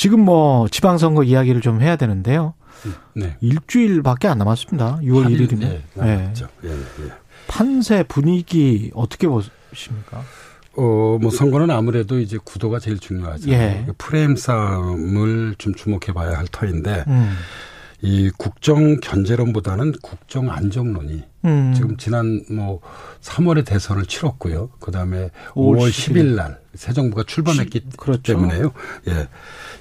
지금 뭐 지방선거 이야기를 좀 해야 되는데요.
네.
일주일밖에 안 남았습니다. 6월 1일이면.
네, 남았죠. 예, 예.
판세 분위기 어떻게 보십니까?
어, 뭐 선거는 아무래도 이제 구도가 제일 중요하죠.
예.
그 프레임 싸움을 좀 주목해 봐야 할 터인데
음,
이 국정 견제론보다는 국정 안정론이
음.
지금 지난 뭐 3월에 대선을 치렀고요. 그다음에
5월
5월
10일
10일 날 새 정부가 출범했기
그렇죠.
때문에요. 예.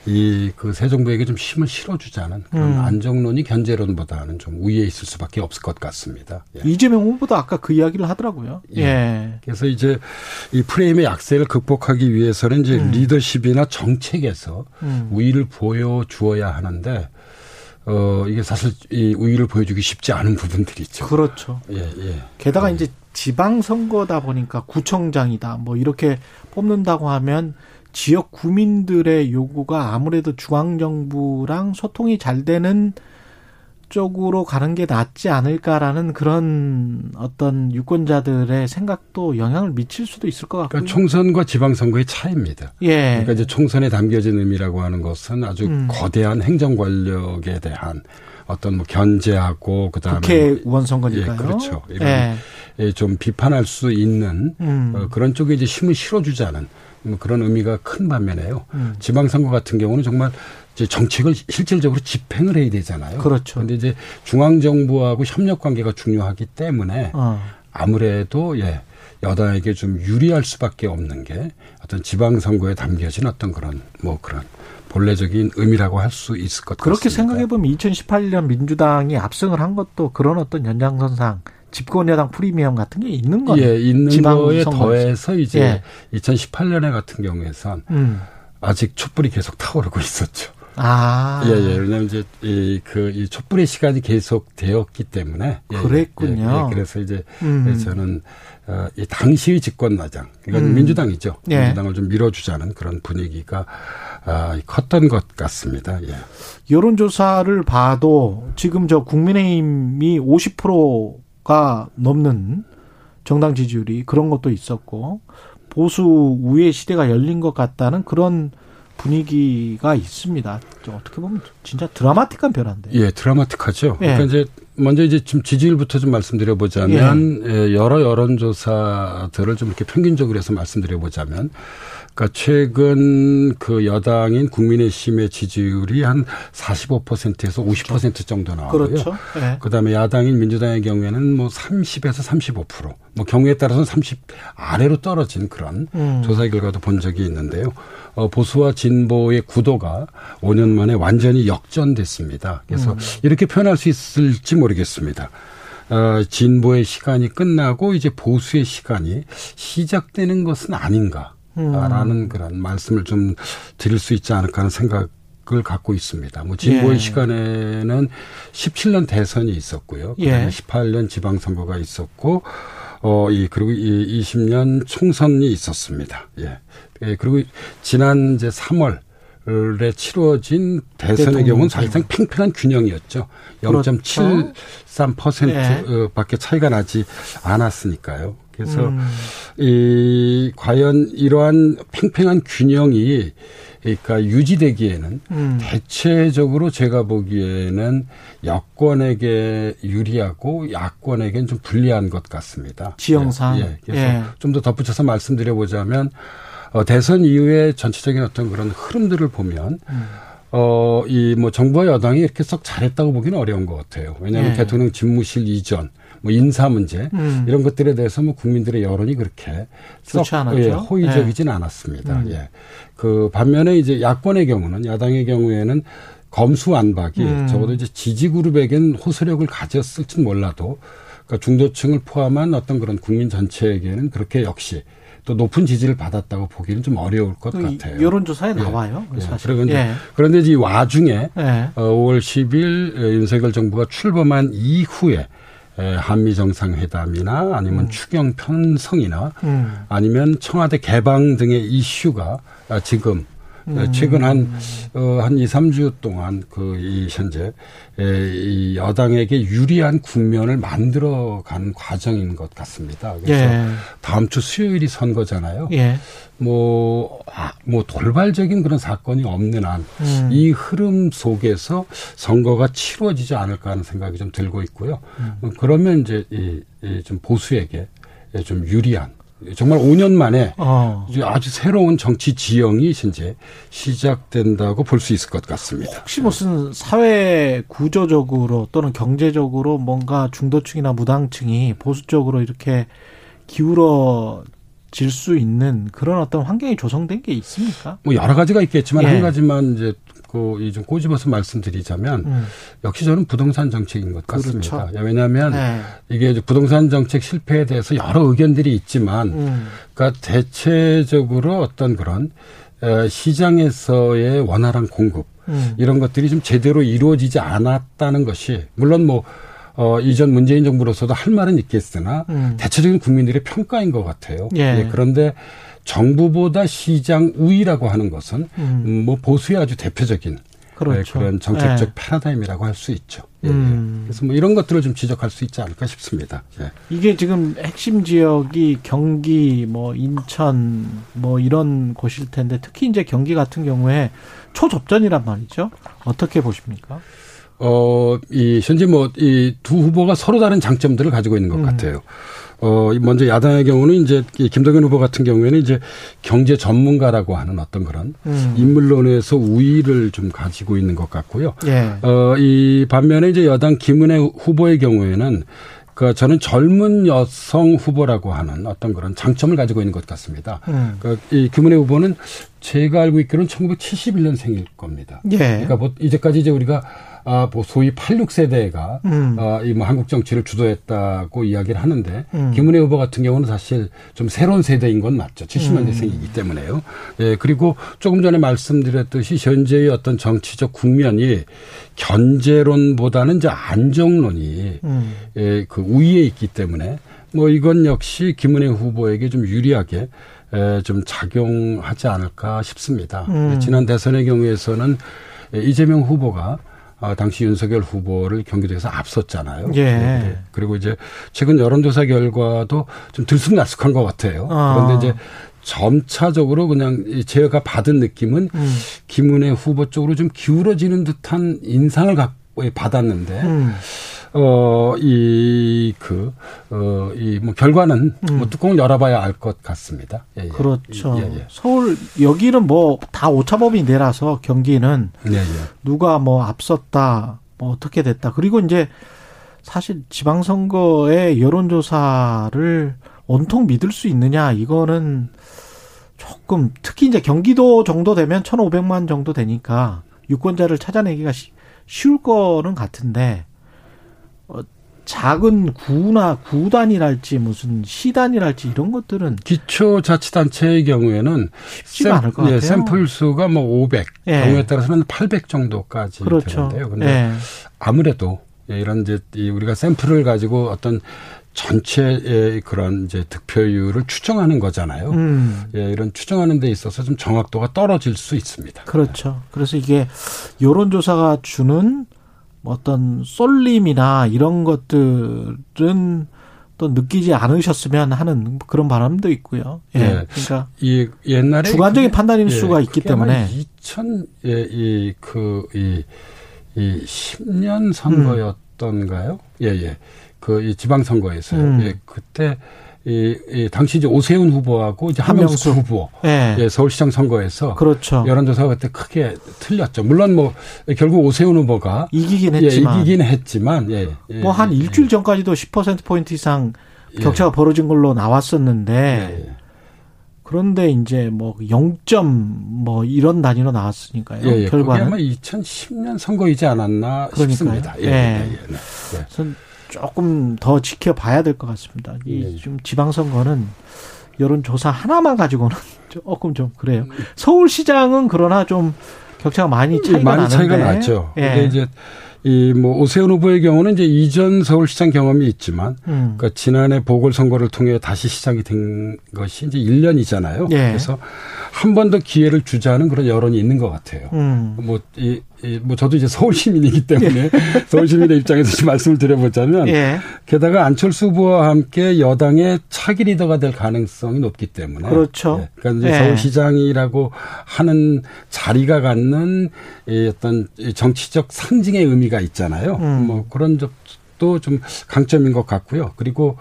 이 그 새 정부에게 좀 힘을 실어 주자는 그런
음.
안정론이 견제론보다는 좀 우위에 있을 수밖에 없을 것 같습니다. 예.
이재명 후보도 아까 그 이야기를 하더라고요.
예.
예.
그래서 이제 이 프레임의 약세를 극복하기 위해서는 이제
음.
리더십이나 정책에서
음.
우위를 보여 주어야 하는데 어 이게 사실 이 우위를 보여주기 쉽지 않은 부분들이 있죠.
그렇죠.
예, 예.
게다가 이제 지방선거다 보니까 구청장이다 뭐 이렇게 뽑는다고 하면 지역 구민들의 요구가 아무래도 중앙정부랑 소통이 잘 되는 쪽으로 가는 게 낫지 않을까라는 그런 어떤 유권자들의 생각도 영향을 미칠 수도 있을 것 같고요.
그러니까 총선과 지방선거의 차이입니다.
예.
그러니까 이제 총선에 담겨진 의미라고 하는 것은 아주
음.
거대한 행정 권력에 대한 어떤 뭐 견제하고 그다음에
국회의원 선거니까요.
예, 그렇죠. 이런
예.
예, 좀 비판할 수 있는
음.
어, 그런 쪽에 이제 힘을 실어주자는 뭐 그런 의미가 큰 반면에요.
음.
지방선거 같은 경우는 정말 이제 정책을 실질적으로 집행을 해야 되잖아요.
그렇죠.
그런데 이제 중앙 정부하고 협력 관계가 중요하기 때문에
어.
아무래도 예 여당에게 좀 유리할 수밖에 없는 게 어떤 지방 선거에 담겨진 어떤 그런 뭐 그런 본래적인 의미라고 할 수 있을 것
그렇게
같습니다.
생각해 보면 2018년 민주당이 압승을 한 것도 그런 어떤 연장선상 집권여당 프리미엄 같은 게 있는 거예요.
예, 있는
지방
거에. 더해서 이제
예.
2018년에 같은 경우에선
음.
아직 촛불이 계속 타오르고 있었죠.
아.
예, 예. 왜냐하면 이제 이, 그, 이 촛불의 시간이 계속 되었기 때문에. 예, 예,
그랬군요.
예, 예. 그래서 이제
음.
저는 어, 이 당시의 집권마장, 그러니까
음.
민주당이죠.
예.
민주당을 좀 밀어주자는 그런 분위기가 아, 컸던 것 같습니다. 예.
여론조사를 봐도 지금 저 국민의힘이 50%가 넘는 정당 지지율이 그런 것도 있었고 보수 우회 시대가 열린 것 같다는 그런 분위기가 있습니다. 좀 어떻게 보면 진짜 드라마틱한 변화인데.
예, 드라마틱하죠.
예.
그러니까 이제 먼저 이제 좀 지지율부터 좀 말씀드려 보자면 예, 여러 여론조사들을 좀 이렇게 평균적으로 해서 말씀드려 보자면 그러니까 최근 그 여당인 국민의힘의 지지율이 한 45%에서 50% 정도 나오고요.
그렇죠. 예.
그다음에 야당인 민주당의 경우에는 뭐 30에서 35%, 뭐 경우에 따라서는 30 아래로 떨어진 그런
음.
조사 결과도 본 적이 있는데요. 어, 보수와 진보의 구도가 5년 만에 완전히 역전됐습니다. 그래서
음.
이렇게 표현할 수 있을지 모르겠습니다. 어, 진보의 시간이 끝나고 이제 보수의 시간이 시작되는 것은 아닌가.
음.
라는 그런 말씀을 좀 드릴 수 있지 않을까 하는 생각 을 갖고 있습니다. 뭐 진보의
예.
시간에는 17년 대선이 있었고요. 그다음에
예.
18년 지방선거가 있었고 어, 이, 그리고 이 20년 총선이 있었습니다. 예. 예, 그리고 지난 이제 3월 에 치러진 대선의 경우는 사실상 팽팽한 균형이었죠.
그렇죠.
0.73%
예.
어, 밖에 차이가 나지 않았으니까요. 그래서
음.
이 과연 이러한 팽팽한 균형이 그러니까 유지되기에는
음.
대체적으로 제가 보기에는 여권에게 유리하고 야권에게는 좀 불리한 것 같습니다.
지형상.
예, 예. 그래서
예.
좀더 덧붙여서 말씀드려 보자면 어, 대선 이후에 전체적인 어떤 그런 흐름들을 보면
음.
어, 이 뭐 정부와 여당이 이렇게 썩 잘했다고 보기는 어려운 것 같아요. 왜냐하면
예.
대통령 집무실 이전, 뭐 인사 문제
음.
이런 것들에 대해서 뭐 국민들의 여론이 그렇게 썩. 예, 호의적이진 않았습니다.
음.
예. 그 반면에 이제 야권의 경우는 야당의 경우에는 검수 안박이
음.
적어도 이제 지지 그룹에겐 호소력을 가졌을진 몰라도 그러니까 중도층을 포함한 어떤 그런 국민 전체에게는 그렇게 역시 또 높은 지지를 받았다고 보기는 좀 어려울
것그
같아요.
여론조사에
예.
나와요.
예.
사실.
그런데,
예.
그런데 이 와중에
예.
어, 5월 10일 윤석열 정부가 출범한 이후에 에, 한미 정상회담이나 아니면 추경 편성이나
음.
아니면 청와대 개방 등의 이슈가 아, 지금 에,
음.
최근 한, 어, 한 2, 3주 동안 그, 이, 현재, 에, 이 여당에게 유리한 국면을 만들어가는 과정인 것 같습니다. 그래서
예.
다음 주 수요일이 선거잖아요.
예.
뭐, 아, 뭐 돌발적인 그런 사건이 없는 한,
음.
이 흐름 속에서 선거가 치러지지 않을까 하는 생각이 좀 들고 있고요.
음.
어, 그러면 이제 이, 이 좀 보수에게 좀 유리한 정말 5년 만에
어.
아주 새로운 정치 지형이 이제 시작된다고 볼 수 있을 것 같습니다.
혹시 무슨 사회 구조적으로 또는 경제적으로 뭔가 중도층이나 무당층이 보수 쪽으로 이렇게 기울어질 수 있는 그런 어떤 환경이 조성된 게 있습니까?
뭐 여러 가지가 있겠지만
예.
한 가지만 이제 그좀 꼬집어서 말씀드리자면
음.
역시 저는 부동산 정책인 것 같습니다.
그렇죠.
왜냐하면
네.
이게 부동산 정책 실패에 대해서 여러 의견들이 있지만
음.
그러니까 대체적으로 어떤 그런 에, 시장에서의 원활한 공급
음.
이런 것들이 좀 제대로 이루어지지 않았다는 것이 물론 뭐 어, 이전 문재인 정부로서도 할 말은 있겠으나
음.
대체적인 국민들의 평가인 것 같아요.
예.
그런데 정부보다 시장 우위라고 하는 것은
음.
음, 뭐 보수의 아주 대표적인
그렇죠.
네, 그런 정책적
예.
패러다임이라고 할 수 있죠. 예, 예.
음.
그래서 뭐 이런 것들을 좀 지적할 수 있지 않을까 싶습니다. 예.
이게 지금 핵심 지역이 경기, 뭐 인천, 뭐 이런 곳일 텐데 특히 이제 경기 같은 경우에 초접전이란 말이죠. 어떻게 보십니까?
어, 이, 현재 뭐, 이 두 후보가 서로 다른 장점들을 가지고 있는 것
음.
같아요. 어, 먼저 야당의 경우는 이제 이 김동연 후보 같은 경우에는 이제 경제 전문가라고 하는 어떤 그런
음.
인물론에서 우위를 좀 가지고 있는 것 같고요.
예.
어, 이 반면에 이제 여당 김은혜 후보의 경우에는 그 저는 젊은 여성 후보라고 하는 어떤 그런 장점을 가지고 있는 것 같습니다.
음.
그이 김은혜 후보는 제가 알고 있기로는 1971년생일 겁니다.
예.
그러니까 뭐 이제까지 이제 우리가 아, 뭐 소위 86세대가
음.
아, 이뭐 한국 정치를 주도했다고 이야기를 하는데
음.
김은혜 후보 같은 경우는 사실 좀 새로운 세대인 건 맞죠. 70년대생이기
음.
때문에요. 예, 그리고 조금 전에 말씀드렸듯이 현재의 어떤 정치적 국면이 견제론보다는 이제 안정론이
음.
예, 그 우위에 있기 때문에 뭐 이건 역시 김은혜 후보에게 좀 유리하게 에, 좀 작용하지 않을까 싶습니다.
음.
지난 대선의 경우에서는 에, 이재명 후보가 아, 당시 윤석열 후보를 경기도에서 앞섰잖아요.
예.
네, 그리고 이제 최근 여론조사 결과도 좀 들쑥날쑥한 것 같아요.
아.
그런데 이제 점차적으로 그냥 이 제가 받은 느낌은
음.
김은혜 후보 쪽으로 좀 기울어지는 듯한 인상을 갖고 받았는데
음.
어, 이, 그, 어, 이, 뭐, 결과는 뭐 뚜껑을 열어봐야 알 것 같습니다. 예, 예.
음. 그렇죠.
예, 예.
서울 여기는 뭐 다 오차범위 내라서 경기는
예, 예.
누가 뭐 앞섰다, 뭐 어떻게 됐다. 그리고 이제 사실 지방선거의 여론조사를 온통 믿을 수 있느냐 이거는 조금 특히 이제 경기도 정도 되면 1,500만 정도 되니까 유권자를 찾아내기가 쉬- 쉬울 거는 같은데 어, 작은 구나 구단이랄지 무슨 시단이랄지 이런 것들은
기초자치단체의 경우에는
쉽지가 않을 것
예,
같아요.
샘플 수가 뭐 500,
예.
경우에 따라서는 800 정도까지
그렇죠.
되는데요. 근데
예.
아무래도 예, 이런 이제 이 우리가 샘플을 가지고 어떤 전체의 그런 이제 득표율을 추정하는 거잖아요.
음.
예, 이런 추정하는 데 있어서 좀 정확도가 떨어질 수 있습니다.
그렇죠. 그래서 이게 여론조사가 주는 어떤 쏠림이나 이런 것들은 또 느끼지 않으셨으면 하는 그런 바람도 있고요. 예.
예.
그러니까
이 옛날에
주관적인 판단일
예,
수가 있기 때문에
2000 예, 이 그 이 이 10년 선거였던가요? 예, 예. 그 이 지방 선거에서요.
음.
예, 그때 이, 이 당시 이제 오세훈 후보하고 이제 한명숙. 후보
예.
예, 서울시장 선거에서
그렇죠.
여론조사가 그때 크게 틀렸죠. 물론 뭐 결국 오세훈 후보가
이기긴
예,
했지만
이기긴 했지만 예, 예,
뭐한
예,
일주일 전까지도 10% 포인트 이상
예.
격차가 벌어진 걸로 나왔었는데
예, 예.
그런데 이제 뭐 0점 뭐 이런 단위로 나왔으니까요.
예, 예.
결과는
아마 2010년 선거이지 않았나
그러니까요.
싶습니다. 예,
예.
예, 예, 네. 예.
전 조금 더 지켜봐야 될 것 같습니다.
예.
이좀 지방선거는 여론조사 하나만 가지고는 조금 좀 그래요. 서울시장은 그러나 좀 격차가 많이 차이가
예, 많이
나는데.
차이가 나죠.
예.
근데 이제 이뭐 오세훈 후보의 경우는 이제 이전 서울시장 경험이 있지만
음.
그러니까 지난해 보궐선거를 통해 다시 시작이 된 것이 이제 1년이잖아요.
예.
그래서 한 번 더 기회를 주자는 그런 여론이 있는 것 같아요.
음.
뭐, 이, 이, 뭐, 저도 이제 서울 시민이기 때문에 서울 시민의 입장에서 좀 말씀을 드려보자면
예.
게다가 안철수 후보와 함께 여당의 차기 리더가 될 가능성이 높기 때문에.
그렇죠.
예, 그러니까 이제
예.
서울시장이라고 하는 자리가 갖는 이 어떤 이 정치적 상징의 의미가 있잖아요.
음.
뭐 그런 점도 좀 강점인 것 같고요. 그리고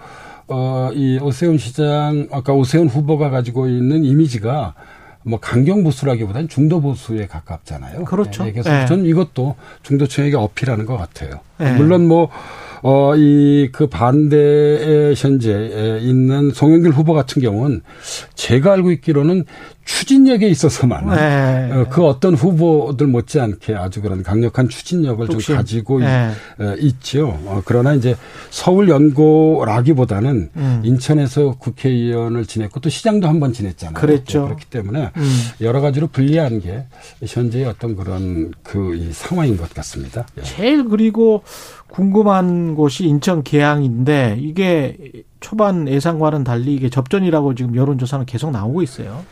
어, 이 오세훈 시장, 아까 오세훈 후보가 가지고 있는 이미지가 뭐 강경 보수라기보다는 중도 보수에 가깝잖아요.
그렇죠.
네, 그래서
네.
저는 이것도 중도층에게 어필하는 것 같아요.
네.
물론 뭐, 어, 이, 그 반대에 현재 있는 송영길 후보 같은 경우는 제가 알고 있기로는 추진력에 있어서만
네.
어, 그 어떤 후보들 못지않게 아주 그런 강력한 추진력을 좀
뚝심.
가지고
네.
있, 어, 있죠. 어, 그러나 이제 서울 연고라기보다는
음.
인천에서 국회의원을 지냈고 또 시장도 한 번 지냈잖아요.
그랬죠.
네, 그렇기 때문에
음.
여러 가지로 불리한 게 현재의 어떤 그런 그 이 상황인 것 같습니다. 예.
제일 그리고 궁금한 곳이 인천 계양인데 이게 초반 예상과는 달리 이게 접전이라고 지금 여론조사는 계속 나오고 있어요.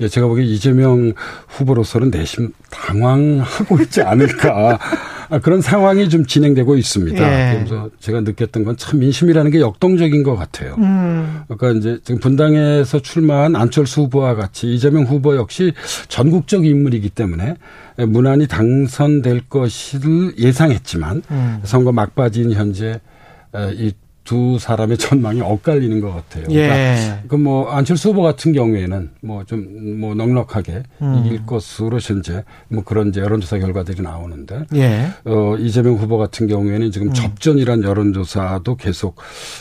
예, 제가 보기에 이재명 후보로서는 내심 당황하고 있지 않을까. 아, 그런 상황이 좀 진행되고 있습니다.
예.
그래서 제가 느꼈던 건 참 민심이라는 게 역동적인 것 같아요.
음.
그러니까 이제 지금 분당에서 출마한 안철수 후보와 같이 이재명 후보 역시 전국적 인물이기 때문에 무난히 당선될 것을 예상했지만
음.
선거 막바지인 현재 이 두 사람의 전망이 엇갈리는 것 같아요.
예.
그뭐 안철수 후보 같은 경우에는 뭐좀뭐 넉넉하게
음.
이길 것으로 현재 뭐 그런 이제 여론조사 결과들이 나오는데
예.
어 이재명 후보 같은 경우에는 지금
음.
접전이란 여론조사도 계속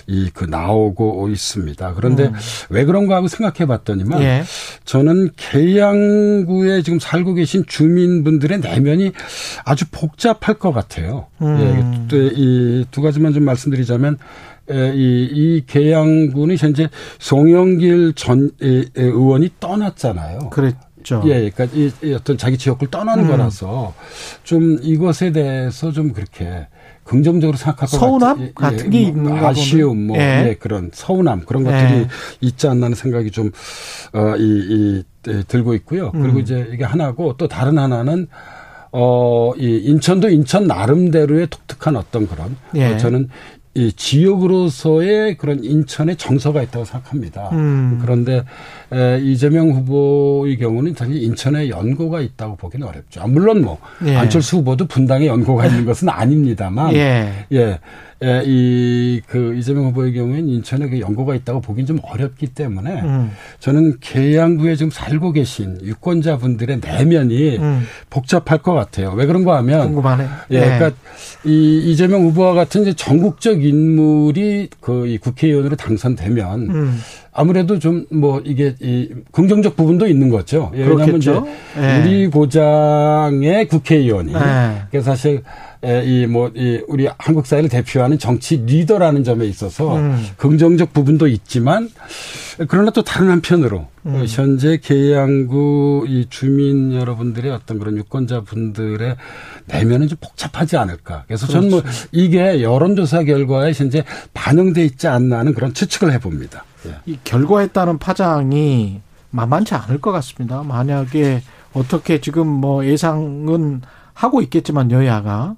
이 그 나오고 있습니다. 그런데
음.
왜 그런가 하고 생각해 봤더니만
예.
저는 계양구에 지금 살고 계신 주민분들의 내면이 아주 복잡할 것 같아요.
음.
예, 이 두 가지만 좀 말씀드리자면 에, 이, 이 계양구는 현재 송영길 전 의원이 떠났잖아요.
그랬죠.
예, 그러니까 이, 이 어떤 자기 지역을 떠나는
음.
거라서 좀 이것에 대해서 좀 그렇게 긍정적으로 생각할 것
서운함
같- 예,
같은
게뭐
있는가
아쉬움, 뭐.
예.
예. 그런 서운함 그런 것들이
예.
있지 않나 하는 생각이 좀, 어, 이, 이, 에, 들고 있고요. 그리고
음.
이제 이게 하나고 또 다른 하나는 어, 이 인천도 인천 나름대로의 독특한 어떤 그런
예.
어, 저는 이 지역으로서의 그런 인천의 정서가 있다고 생각합니다.
음.
그런데 에, 이재명 후보의 경우는 사실 인천에 연고가 있다고 보기는 어렵죠. 아, 물론 뭐
예.
안철수 후보도 분당에 연고가 있는 것은 아닙니다만
예.
예. 예, 이, 그, 이재명 후보의 경우에는 인천에 그 연고가 있다고 보긴 좀 어렵기 때문에
음.
저는 계양구에 지금 살고 계신 유권자분들의 내면이
음.
복잡할 것 같아요. 왜 그런가 하면
궁금하네.
예, 그러니까 이 이재명 후보와 같은 이제 전국적 인물이 그 이 국회의원으로 당선되면
음.
아무래도 좀 뭐 이게 이 긍정적 부분도 있는 거죠. 예, 왜냐하면 이제.
예.
우리 고장의 국회의원이
예.
그 사실 이 뭐 이 우리 한국 사회를 대표하는 정치 리더라는 점에 있어서
음.
긍정적 부분도 있지만 그러나 또 다른 한편으로
음.
어, 현재 계양구 이 주민 여러분들의 어떤 그런 유권자 분들의 내면은 좀 복잡하지 않을까. 그래서 저는 뭐
그렇죠.
이게 여론조사 결과에 현재 반영돼 있지 않나 하는 그런 추측을 해봅니다. 예.
이 결과에 따른 파장이 만만치 않을 것 같습니다. 만약에 어떻게 지금 뭐 예상은 하고 있겠지만 여야가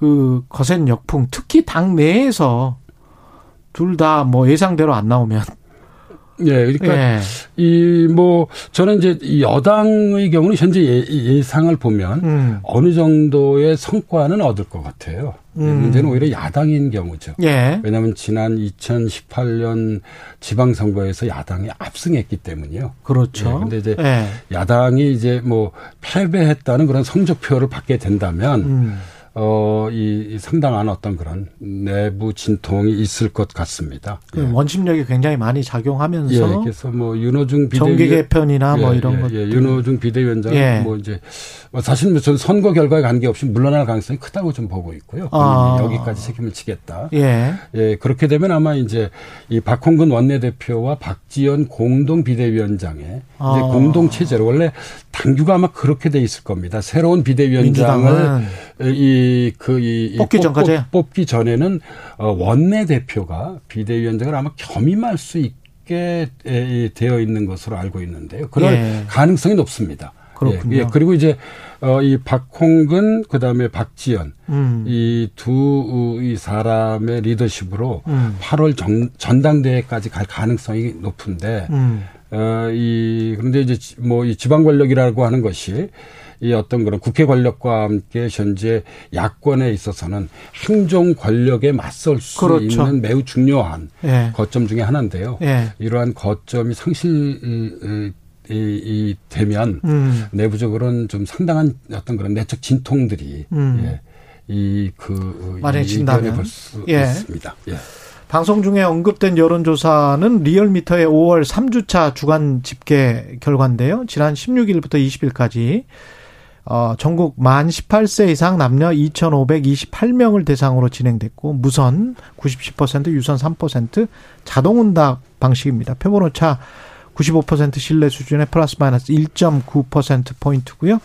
그 거센 역풍 특히 당 내에서 둘 다 뭐 예상대로 안 나오면
예, 그러니까
예.
이뭐 저는 이제 이 여당의 경우는 현재 예, 예상을 보면
음.
어느 정도의 성과는 얻을 것 같아요. 예,
음.
문제는 오히려 야당인 경우죠.
예.
왜냐하면 지난 2018년 지방선거에서 야당이 압승했기 때문이요.
그렇죠.
예, 근데 이제
예.
야당이 이제 뭐 패배했다는 그런 성적표를 받게 된다면
음.
어, 이, 이 상당한 어떤 그런 내부 진통이 있을 것 같습니다.
그 원심력이 굉장히 많이 작용하면서
예, 그래서 뭐 윤호중 비대
정계 개편이나 뭐 이런
예,
것들.
예, 윤호중 비대위원장
예.
뭐 이제 뭐 사실 전 선거 결과에 관계없이 물러날 가능성이 크다고 좀 보고 있고요.
아.
여기까지 책임을 지겠다.
예.
예, 그렇게 되면 아마 이제 이 박홍근 원내대표와 박지원 공동 비대위원장의
아.
이제 공동 체제로 원래 당규가 아마 그렇게 돼 있을 겁니다. 새로운 비대위원장을
민주당은
이그 이
뽑기 전까지?
뽑기 전에는 어, 원내 대표가 비대위원장을 아마 겸임할 수 있게 에, 이, 되어 있는 것으로 알고 있는데요. 그럴
예.
가능성이 높습니다.
그렇군요.
예, 예. 그리고 이제 어, 이 박홍근 그다음에 박지원
음.
이두 이 사람의 리더십으로
음.
8월 정, 전당대회까지 갈 가능성이 높은데
음.
어, 이, 그런데 이제 뭐 이 지방 권력이라고 하는 것이 이 어떤 그런 국회 권력과 함께 현재 야권에 있어서는 행정 권력에 맞설 수
그렇죠.
있는 매우 중요한
예.
거점 중에 하나인데요.
예.
이러한 거점이 상실 이, 이, 이 되면
음.
내부적으로는 좀 상당한 어떤 그런 내적 진통들이
음.
예, 이그
마련해진다면.
볼수
예.
있습니다. 예.
방송 중에 언급된 여론조사는 리얼미터의 5월 3주차 주간 집계 결과인데요. 지난 16일부터 20일까지 어, 전국 만 18세 이상 남녀 2,528명을 대상으로 진행됐고 무선 90, 10%, 유선 3%, 자동 응답 방식입니다. 표본 오차 95% 신뢰 수준의 플러스 마이너스 1.9% 포인트고요.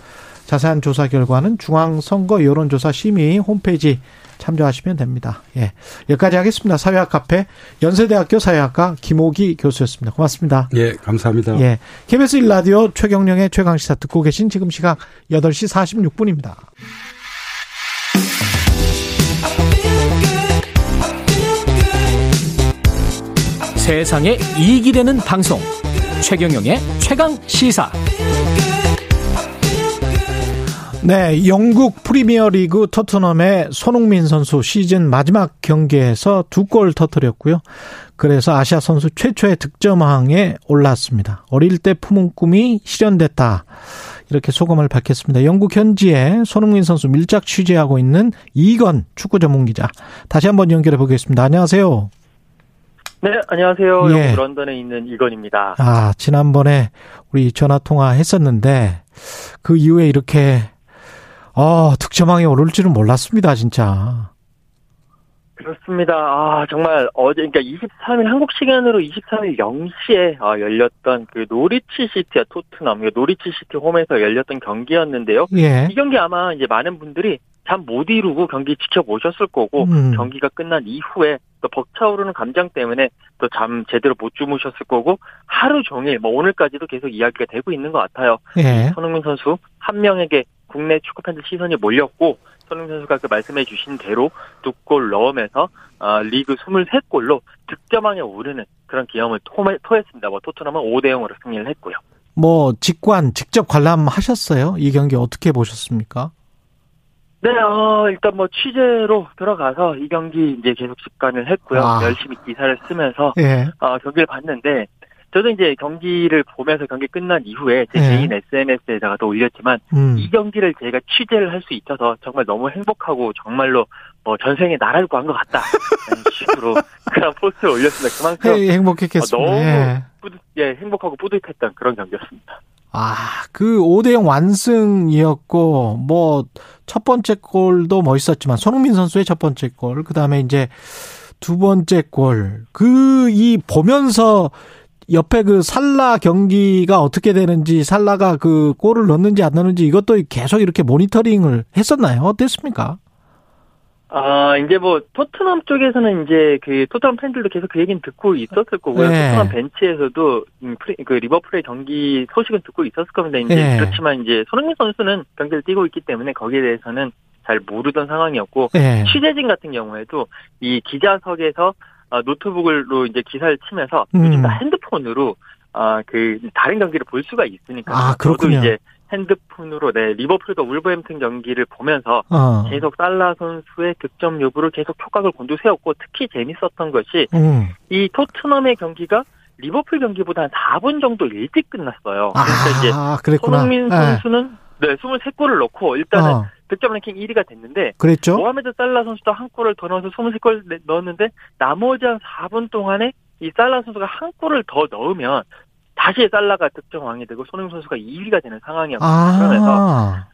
자세한 조사 결과는 중앙선거 여론조사 심의 홈페이지 참조하시면 됩니다. 예. 여기까지 하겠습니다. 사회학 카페 연세대학교 사회학과 김호기 교수였습니다. 고맙습니다.
예, 감사합니다.
예. KBS 1라디오 최경령의 최강시사 듣고 계신 지금 시각 8시 46분입니다.
세상에 이익이 되는 방송 최경영의 최강 시사
네, 영국 프리미어리그 토트넘의 손흥민 선수 시즌 마지막 경기에서 두 골 터뜨렸고요. 그래서 아시아 선수 최초의 득점왕에 올랐습니다. 어릴 때 품은 꿈이 실현됐다. 이렇게 소감을 밝혔습니다. 영국 현지에 손흥민 선수 밀착 취재하고 있는 이건 축구 전문 기자. 다시 한번 연결해 보겠습니다. 안녕하세요.
네, 안녕하세요.
예.
영국 런던에 있는 이건입니다.
아, 지난번에 우리 전화 통화 했었는데 그 이후에 이렇게 어, 득점왕에 오를 줄은 몰랐습니다, 진짜.
그렇습니다. 아, 정말 어제, 그러니까 23일, 한국 시간으로 23일 0시에 아, 열렸던 그 노리치 시티와 토트넘, 그 노리치 시티 홈에서 열렸던 경기였는데요.
예.
이 경기 아마 이제 많은 분들이 잠 못 이루고 경기 지켜보셨을 거고,
음.
경기가 끝난 이후에 또 벅차오르는 감정 때문에 또 잠 제대로 못 주무셨을 거고, 하루 종일, 뭐 오늘까지도 계속 이야기가 되고 있는 것 같아요.
예.
손흥민 선수 한 명에게 국내 축구 팬들 시선이 몰렸고 손흥민 선수가 그 말씀해 주신 대로 두 골 넣으면서 어, 리그 23골로 득점왕에 오르는 그런 기염을 토- 토했습니다. 뭐 토트넘은 5대 0으로 승리를 했고요.
뭐 직관 직접 관람하셨어요? 이 경기 어떻게 보셨습니까?
네, 어, 일단 뭐 취재로 들어가서 이 경기 이제 계속 직관을 했고요.
아.
열심히 기사를 쓰면서
예.
어, 경기를 봤는데 저도 이제 경기를 보면서 경기 끝난 이후에 제
예.
개인 SNS에다가 또 올렸지만
음.
이 경기를 제가 취재를 할 수 있어서 정말 너무 행복하고 정말로 뭐 전생에 나라를 구한 것 같다 라는 식으로 그런 포스를 올렸습니다. 그만큼
예, 행복했겠습니다.
어, 너무
예.
뿌듯, 예, 행복하고 뿌듯했던 그런 경기였습니다.
아, 그 5대0 완승이었고, 뭐, 첫 번째 골도 멋있었지만, 손흥민 선수의 첫 번째 골, 그 다음에 이제 두 번째 골, 그, 이, 보면서 옆에 그 살라 경기가 어떻게 되는지, 살라가 그 골을 넣는지 안 넣는지 이것도 계속 이렇게 모니터링을 했었나요? 어땠습니까?
아, 이제 뭐, 토트넘 쪽에서는 이제 그, 토트넘 팬들도 계속 그 얘기는 듣고 있었을 거고요.
네.
토트넘 벤치에서도, 음, 그, 리버풀의 경기 소식은 듣고 있었을 겁니다. 이제,
네.
그렇지만 이제, 손흥민 선수는 경기를 뛰고 있기 때문에 거기에 대해서는 잘 모르던 상황이었고,
예.
취재진 같은 경우에도 이 기자석에서 어, 노트북으로 이제 기사를 치면서
음.
요즘 다 핸드폰으로 아, 그 다른 경기를 볼 수가 있으니까
아,
저도
그렇군요.
이제 핸드폰으로 네 리버풀과 울버햄튼 경기를 보면서
어.
계속 살라 선수의 득점 여부를 계속 촉각을 곤두세웠고 특히 재밌었던 것이
음.
이 토트넘의 경기가 리버풀 경기보다 한 4분 정도 일찍 끝났어요. 그래서 이제
아, 그랬구나.
손흥민
예.
선수는 네 23골을 넣고 일단은
어.
득점 랭킹 1위가 됐는데
그랬죠?
모하메드 살라 선수도 한 골을 더 넣어서 23골 넣었는데 나머지 한 4분 동안에 이 살라 선수가 한 골을 더 넣으면 다시 살라가 득점왕이 되고 손흥민 선수가 2위가 되는 상황이었거든요. 그러면서
아.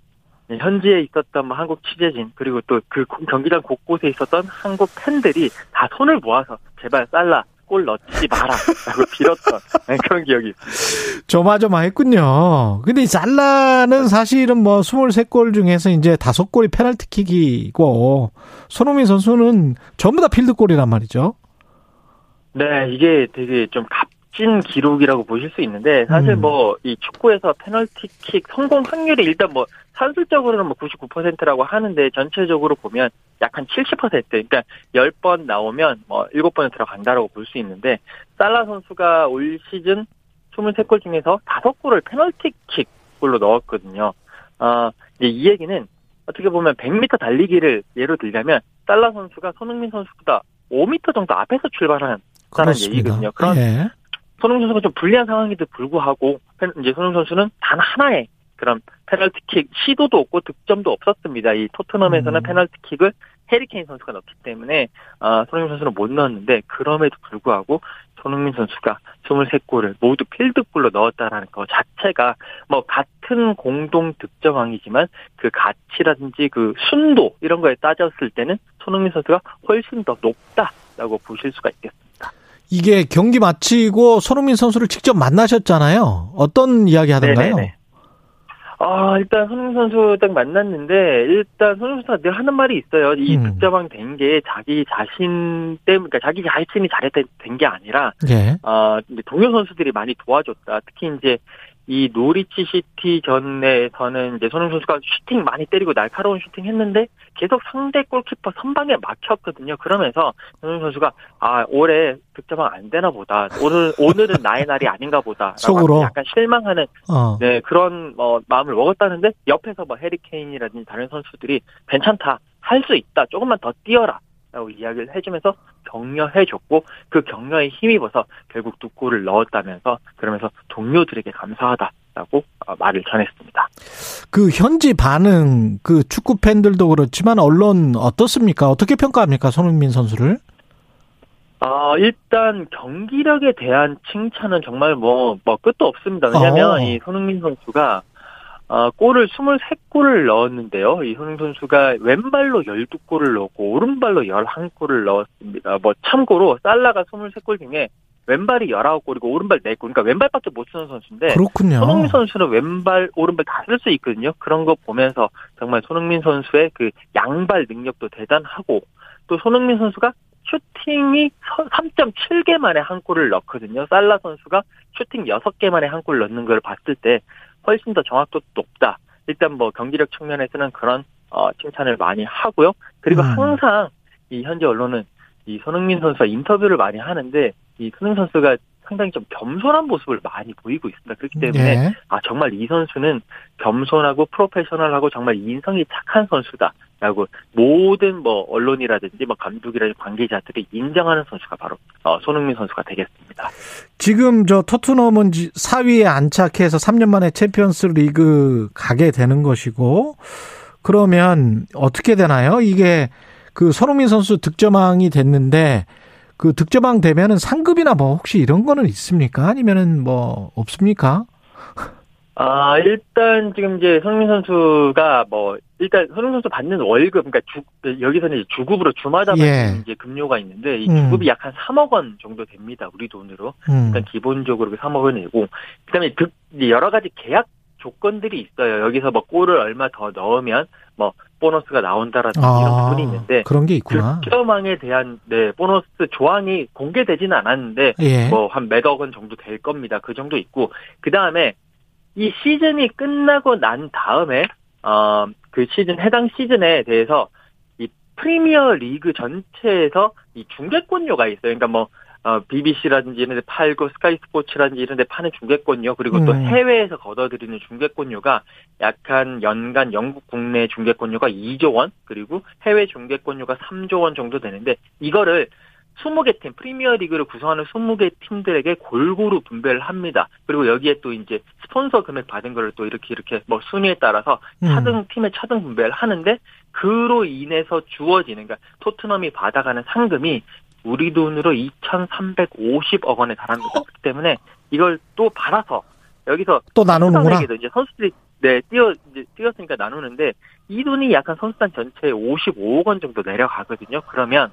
현지에 있었던 뭐 한국 취재진 그리고 또 그 경기장 곳곳에 있었던 한국 팬들이 다 손을 모아서 제발 살라 골 넣지 마라라고 빌었던 네, 그런 기억이 있습니다.
조마조마했군요. 근데 이 살라는 사실은 뭐 23골 중에서 이제 5골이 페널티킥이고 손흥민 선수는 전부 다 필드골이란 말이죠.
네, 이게 되게 좀 값진 기록이라고 보실 수 있는데 사실
음.
뭐이 축구에서 페널티킥 성공 확률이 일단 뭐 산술적으로는 뭐 99%라고 하는데 전체적으로 보면 약 한 70% 그러니까 10번 나오면 뭐 7번은 들어간다라고 볼 수 있는데 살라 선수가 올 시즌 23골 중에서 5골을 페널티킥 골로 넣었거든요. 아, 이제 이 얘기는 어떻게 보면 100m 달리기를 예로 들자면 달라 선수가 손흥민 선수보다 5m 정도 앞에서 출발하는 얘기거든요. 그런
예.
손흥민 선수가 좀 불리한 상황에도 불구하고 이제 손흥민 선수는 단 하나의 그런 페널티킥 시도도 없고 득점도 없었습니다. 이 토트넘에서는
음.
페널티킥을 해리케인 선수가 넣기 때문에 어, 손흥민 선수는 못 넣었는데 그럼에도 불구하고 손흥민 선수가 23골을 모두 필드골로 넣었다라는 것 자체가 뭐 같은 공동 득점왕이지만 그 가치라든지 그 순도 이런 거에 따졌을 때는 손흥민 선수가 훨씬 더 높다라고 보실 수가 있겠습니다.
이게 경기 마치고 손흥민 선수를 직접 만나셨잖아요. 어떤 이야기 하던가요?
네네네. 아, 일단 손흥민 선수 딱 만났는데 일단 손흥민 선수가 늘 하는 말이 있어요. 이
음.
득점왕 된 게 자기 자신 때문에 그러니까 자기 자신이 잘했다 된 게 아니라
예.
어, 동료 선수들이 많이 도와줬다. 특히 이제 이 노리치 시티 전에서는 이제 손흥민 선수가 슈팅 많이 때리고 날카로운 슈팅 했는데 계속 상대 골키퍼 선방에 막혔거든요. 그러면서 손흥민 선수가 아 올해 득점왕 안 되나 보다. 오늘 오늘은 나의 날이 아닌가 보다.
속으로?
약간 실망하는
어.
네 그런 어, 마음을 먹었다는데 옆에서 뭐 해리 케인이라든지 다른 선수들이 괜찮다 할 수 있다 조금만 더 뛰어라. 라고 이야기를 해주면서 격려해줬고 그 격려에 힘입어서 결국 두 골을 넣었다면서 그러면서 동료들에게 감사하다라고 어, 말을 전했습니다.
그 현지 반응, 그 축구 팬들도 그렇지만 언론 어떻습니까? 어떻게 평가합니까? 손흥민 선수를?
어, 일단 경기력에 대한 칭찬은 정말 뭐, 뭐 끝도 없습니다. 왜냐면
어.
이 손흥민 선수가 어, 골을 23골을 넣었는데요. 이 손흥민 선수가 왼발로 12골을 넣었고 오른발로 11골을 넣었습니다. 뭐 참고로 살라가 23골 중에 왼발이 19골이고 오른발 4골. 그러니까 왼발밖에 못 쓰는 선수인데
그렇군요.
손흥민 선수는 왼발, 오른발 다 쓸 수 있거든요. 그런 거 보면서 정말 손흥민 선수의 그 양발 능력도 대단하고 또 손흥민 선수가 슈팅이 3.7개 만에 한 골을 넣거든요. 살라 선수가 슈팅 6개 만에 한 골 넣는 걸 봤을 때 훨씬 더 정확도도 높다. 일단 뭐 경기력 측면에서는 그런 어, 칭찬을 많이 하고요. 그리고
음.
항상 이 현지 언론은 이 손흥민 선수와 인터뷰를 많이 하는데 이 손흥민 선수가 상당히 좀 겸손한 모습을 많이 보이고 있습니다. 그렇기 때문에
예.
아 정말 이 선수는 겸손하고 프로페셔널하고 정말 인성이 착한 선수다 라고 모든 뭐 언론이라든지 뭐 감독이라든지 관계자들이 인정하는 선수가 바로 어, 손흥민 선수가 되겠습니다.
지금 저 토트넘은 4위에 안착해서 3년 만에 챔피언스 리그 가게 되는 것이고 그러면 어떻게 되나요? 이게 그 손흥민 선수 득점왕이 됐는데 그 득점왕 되면은 상급이나 뭐 혹시 이런 거는 있습니까? 아니면은 뭐 없습니까?
아 일단 지금 이제 손흥민 선수가 뭐 일단 손흥민 선수 받는 월급 그러니까 주, 여기서는 이제 주급으로 주마다 받는
예.
이제 급료가 있는데 이
음.
주급이 약한 3억 원 정도 됩니다 우리 돈으로
음.
일단 기본적으로 그 3억을 내고 그다음에 득 이제 여러 가지 계약 조건들이 있어요 여기서 뭐 골을 얼마 더 넣으면 뭐 보너스가 나온다라든지 이런
아,
부분이 있는데
그런 게 있구나.
득점왕에 대한 네 보너스 조항이 공개되지는 않았는데
예.
뭐한 몇억 원 정도 될 겁니다. 그 정도 있고 그 다음에 이 시즌이 끝나고 난 다음에 어 그 시즌 해당 시즌에 대해서 이 프리미어 리그 전체에서 이 중계권료가 있어요. 그러니까 뭐 어, BBC라든지 이런 데 팔고 스카이 스포츠라든지 이런 데 파는 중계권료 그리고 또
음.
해외에서 걷어들이는 중계권료가 약한 연간 영국 국내 중계권료가 2조 원 그리고 해외 중계권료가 3조 원 정도 되는데 이거를 20개 팀, 프리미어 리그를 구성하는 20개 팀들에게 골고루 분배를 합니다. 그리고 여기에 또 이제 스폰서 금액 받은 거를 또 이렇게 이렇게 뭐 순위에 따라서
음.
차등, 팀의 차등 분배를 하는데 그로 인해서 주어지는, 그러니까 토트넘이 받아가는 상금이 우리 돈으로 2,350억 원에 달합니다. 그렇기 때문에 이걸 또 받아서 여기서
또 나누는구나.
이제 선수들이 네 뛰어 이제 뛰었으니까 나누는데 이 돈이 약한 선수단 전체에 55억 원 정도 내려가거든요. 그러면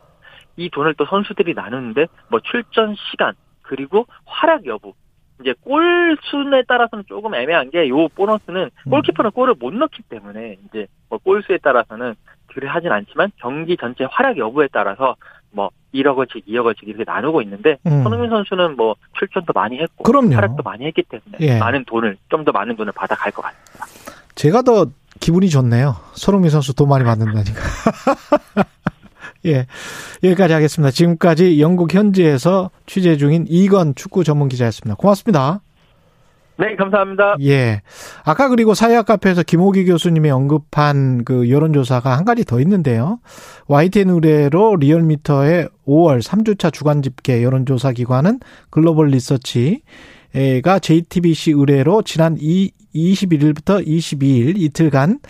이 돈을 또 선수들이 나누는데 뭐 출전 시간 그리고 활약 여부 이제 골 수에 따라서는 조금 애매한 게 요 보너스는 골키퍼는 골을 못 넣기 때문에 이제 뭐 골수에 따라서는 그래 하진 않지만 경기 전체 활약 여부에 따라서 뭐 1억 원씩 2억 원씩 이렇게 나누고 있는데
음.
손흥민 선수는 뭐 출전도 많이 했고
그럼요.
활약도 많이 했기 때문에
예.
많은 돈을 좀 더 많은 돈을 받아갈 것 같습니다.
제가 더 기분이 좋네요. 손흥민 선수 돈 많이 받는다니까. 예. 여기까지 하겠습니다. 지금까지 영국 현지에서 취재 중인 이건 축구 전문 기자였습니다. 고맙습니다.
네, 감사합니다.
예. 아까 그리고 사회학 카페에서 김호기 교수님이 언급한 그 여론조사가 한 가지 더 있는데요. YTN 의뢰로 리얼미터의 5월 3주차 주간 집계 여론조사 기관은 글로벌 리서치가 JTBC 의뢰로 지난 21일부터 22일 이틀간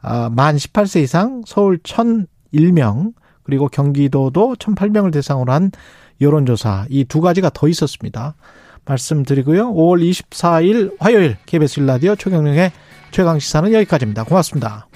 아, 만 18세 이상 서울 1001명 그리고 경기도도 1008명을 대상으로 한 여론조사 이 두 가지가 더 있었습니다. 말씀드리고요. 5월 24일 화요일 KBS 일라디오 최경영의 최강 시사는 여기까지입니다. 고맙습니다.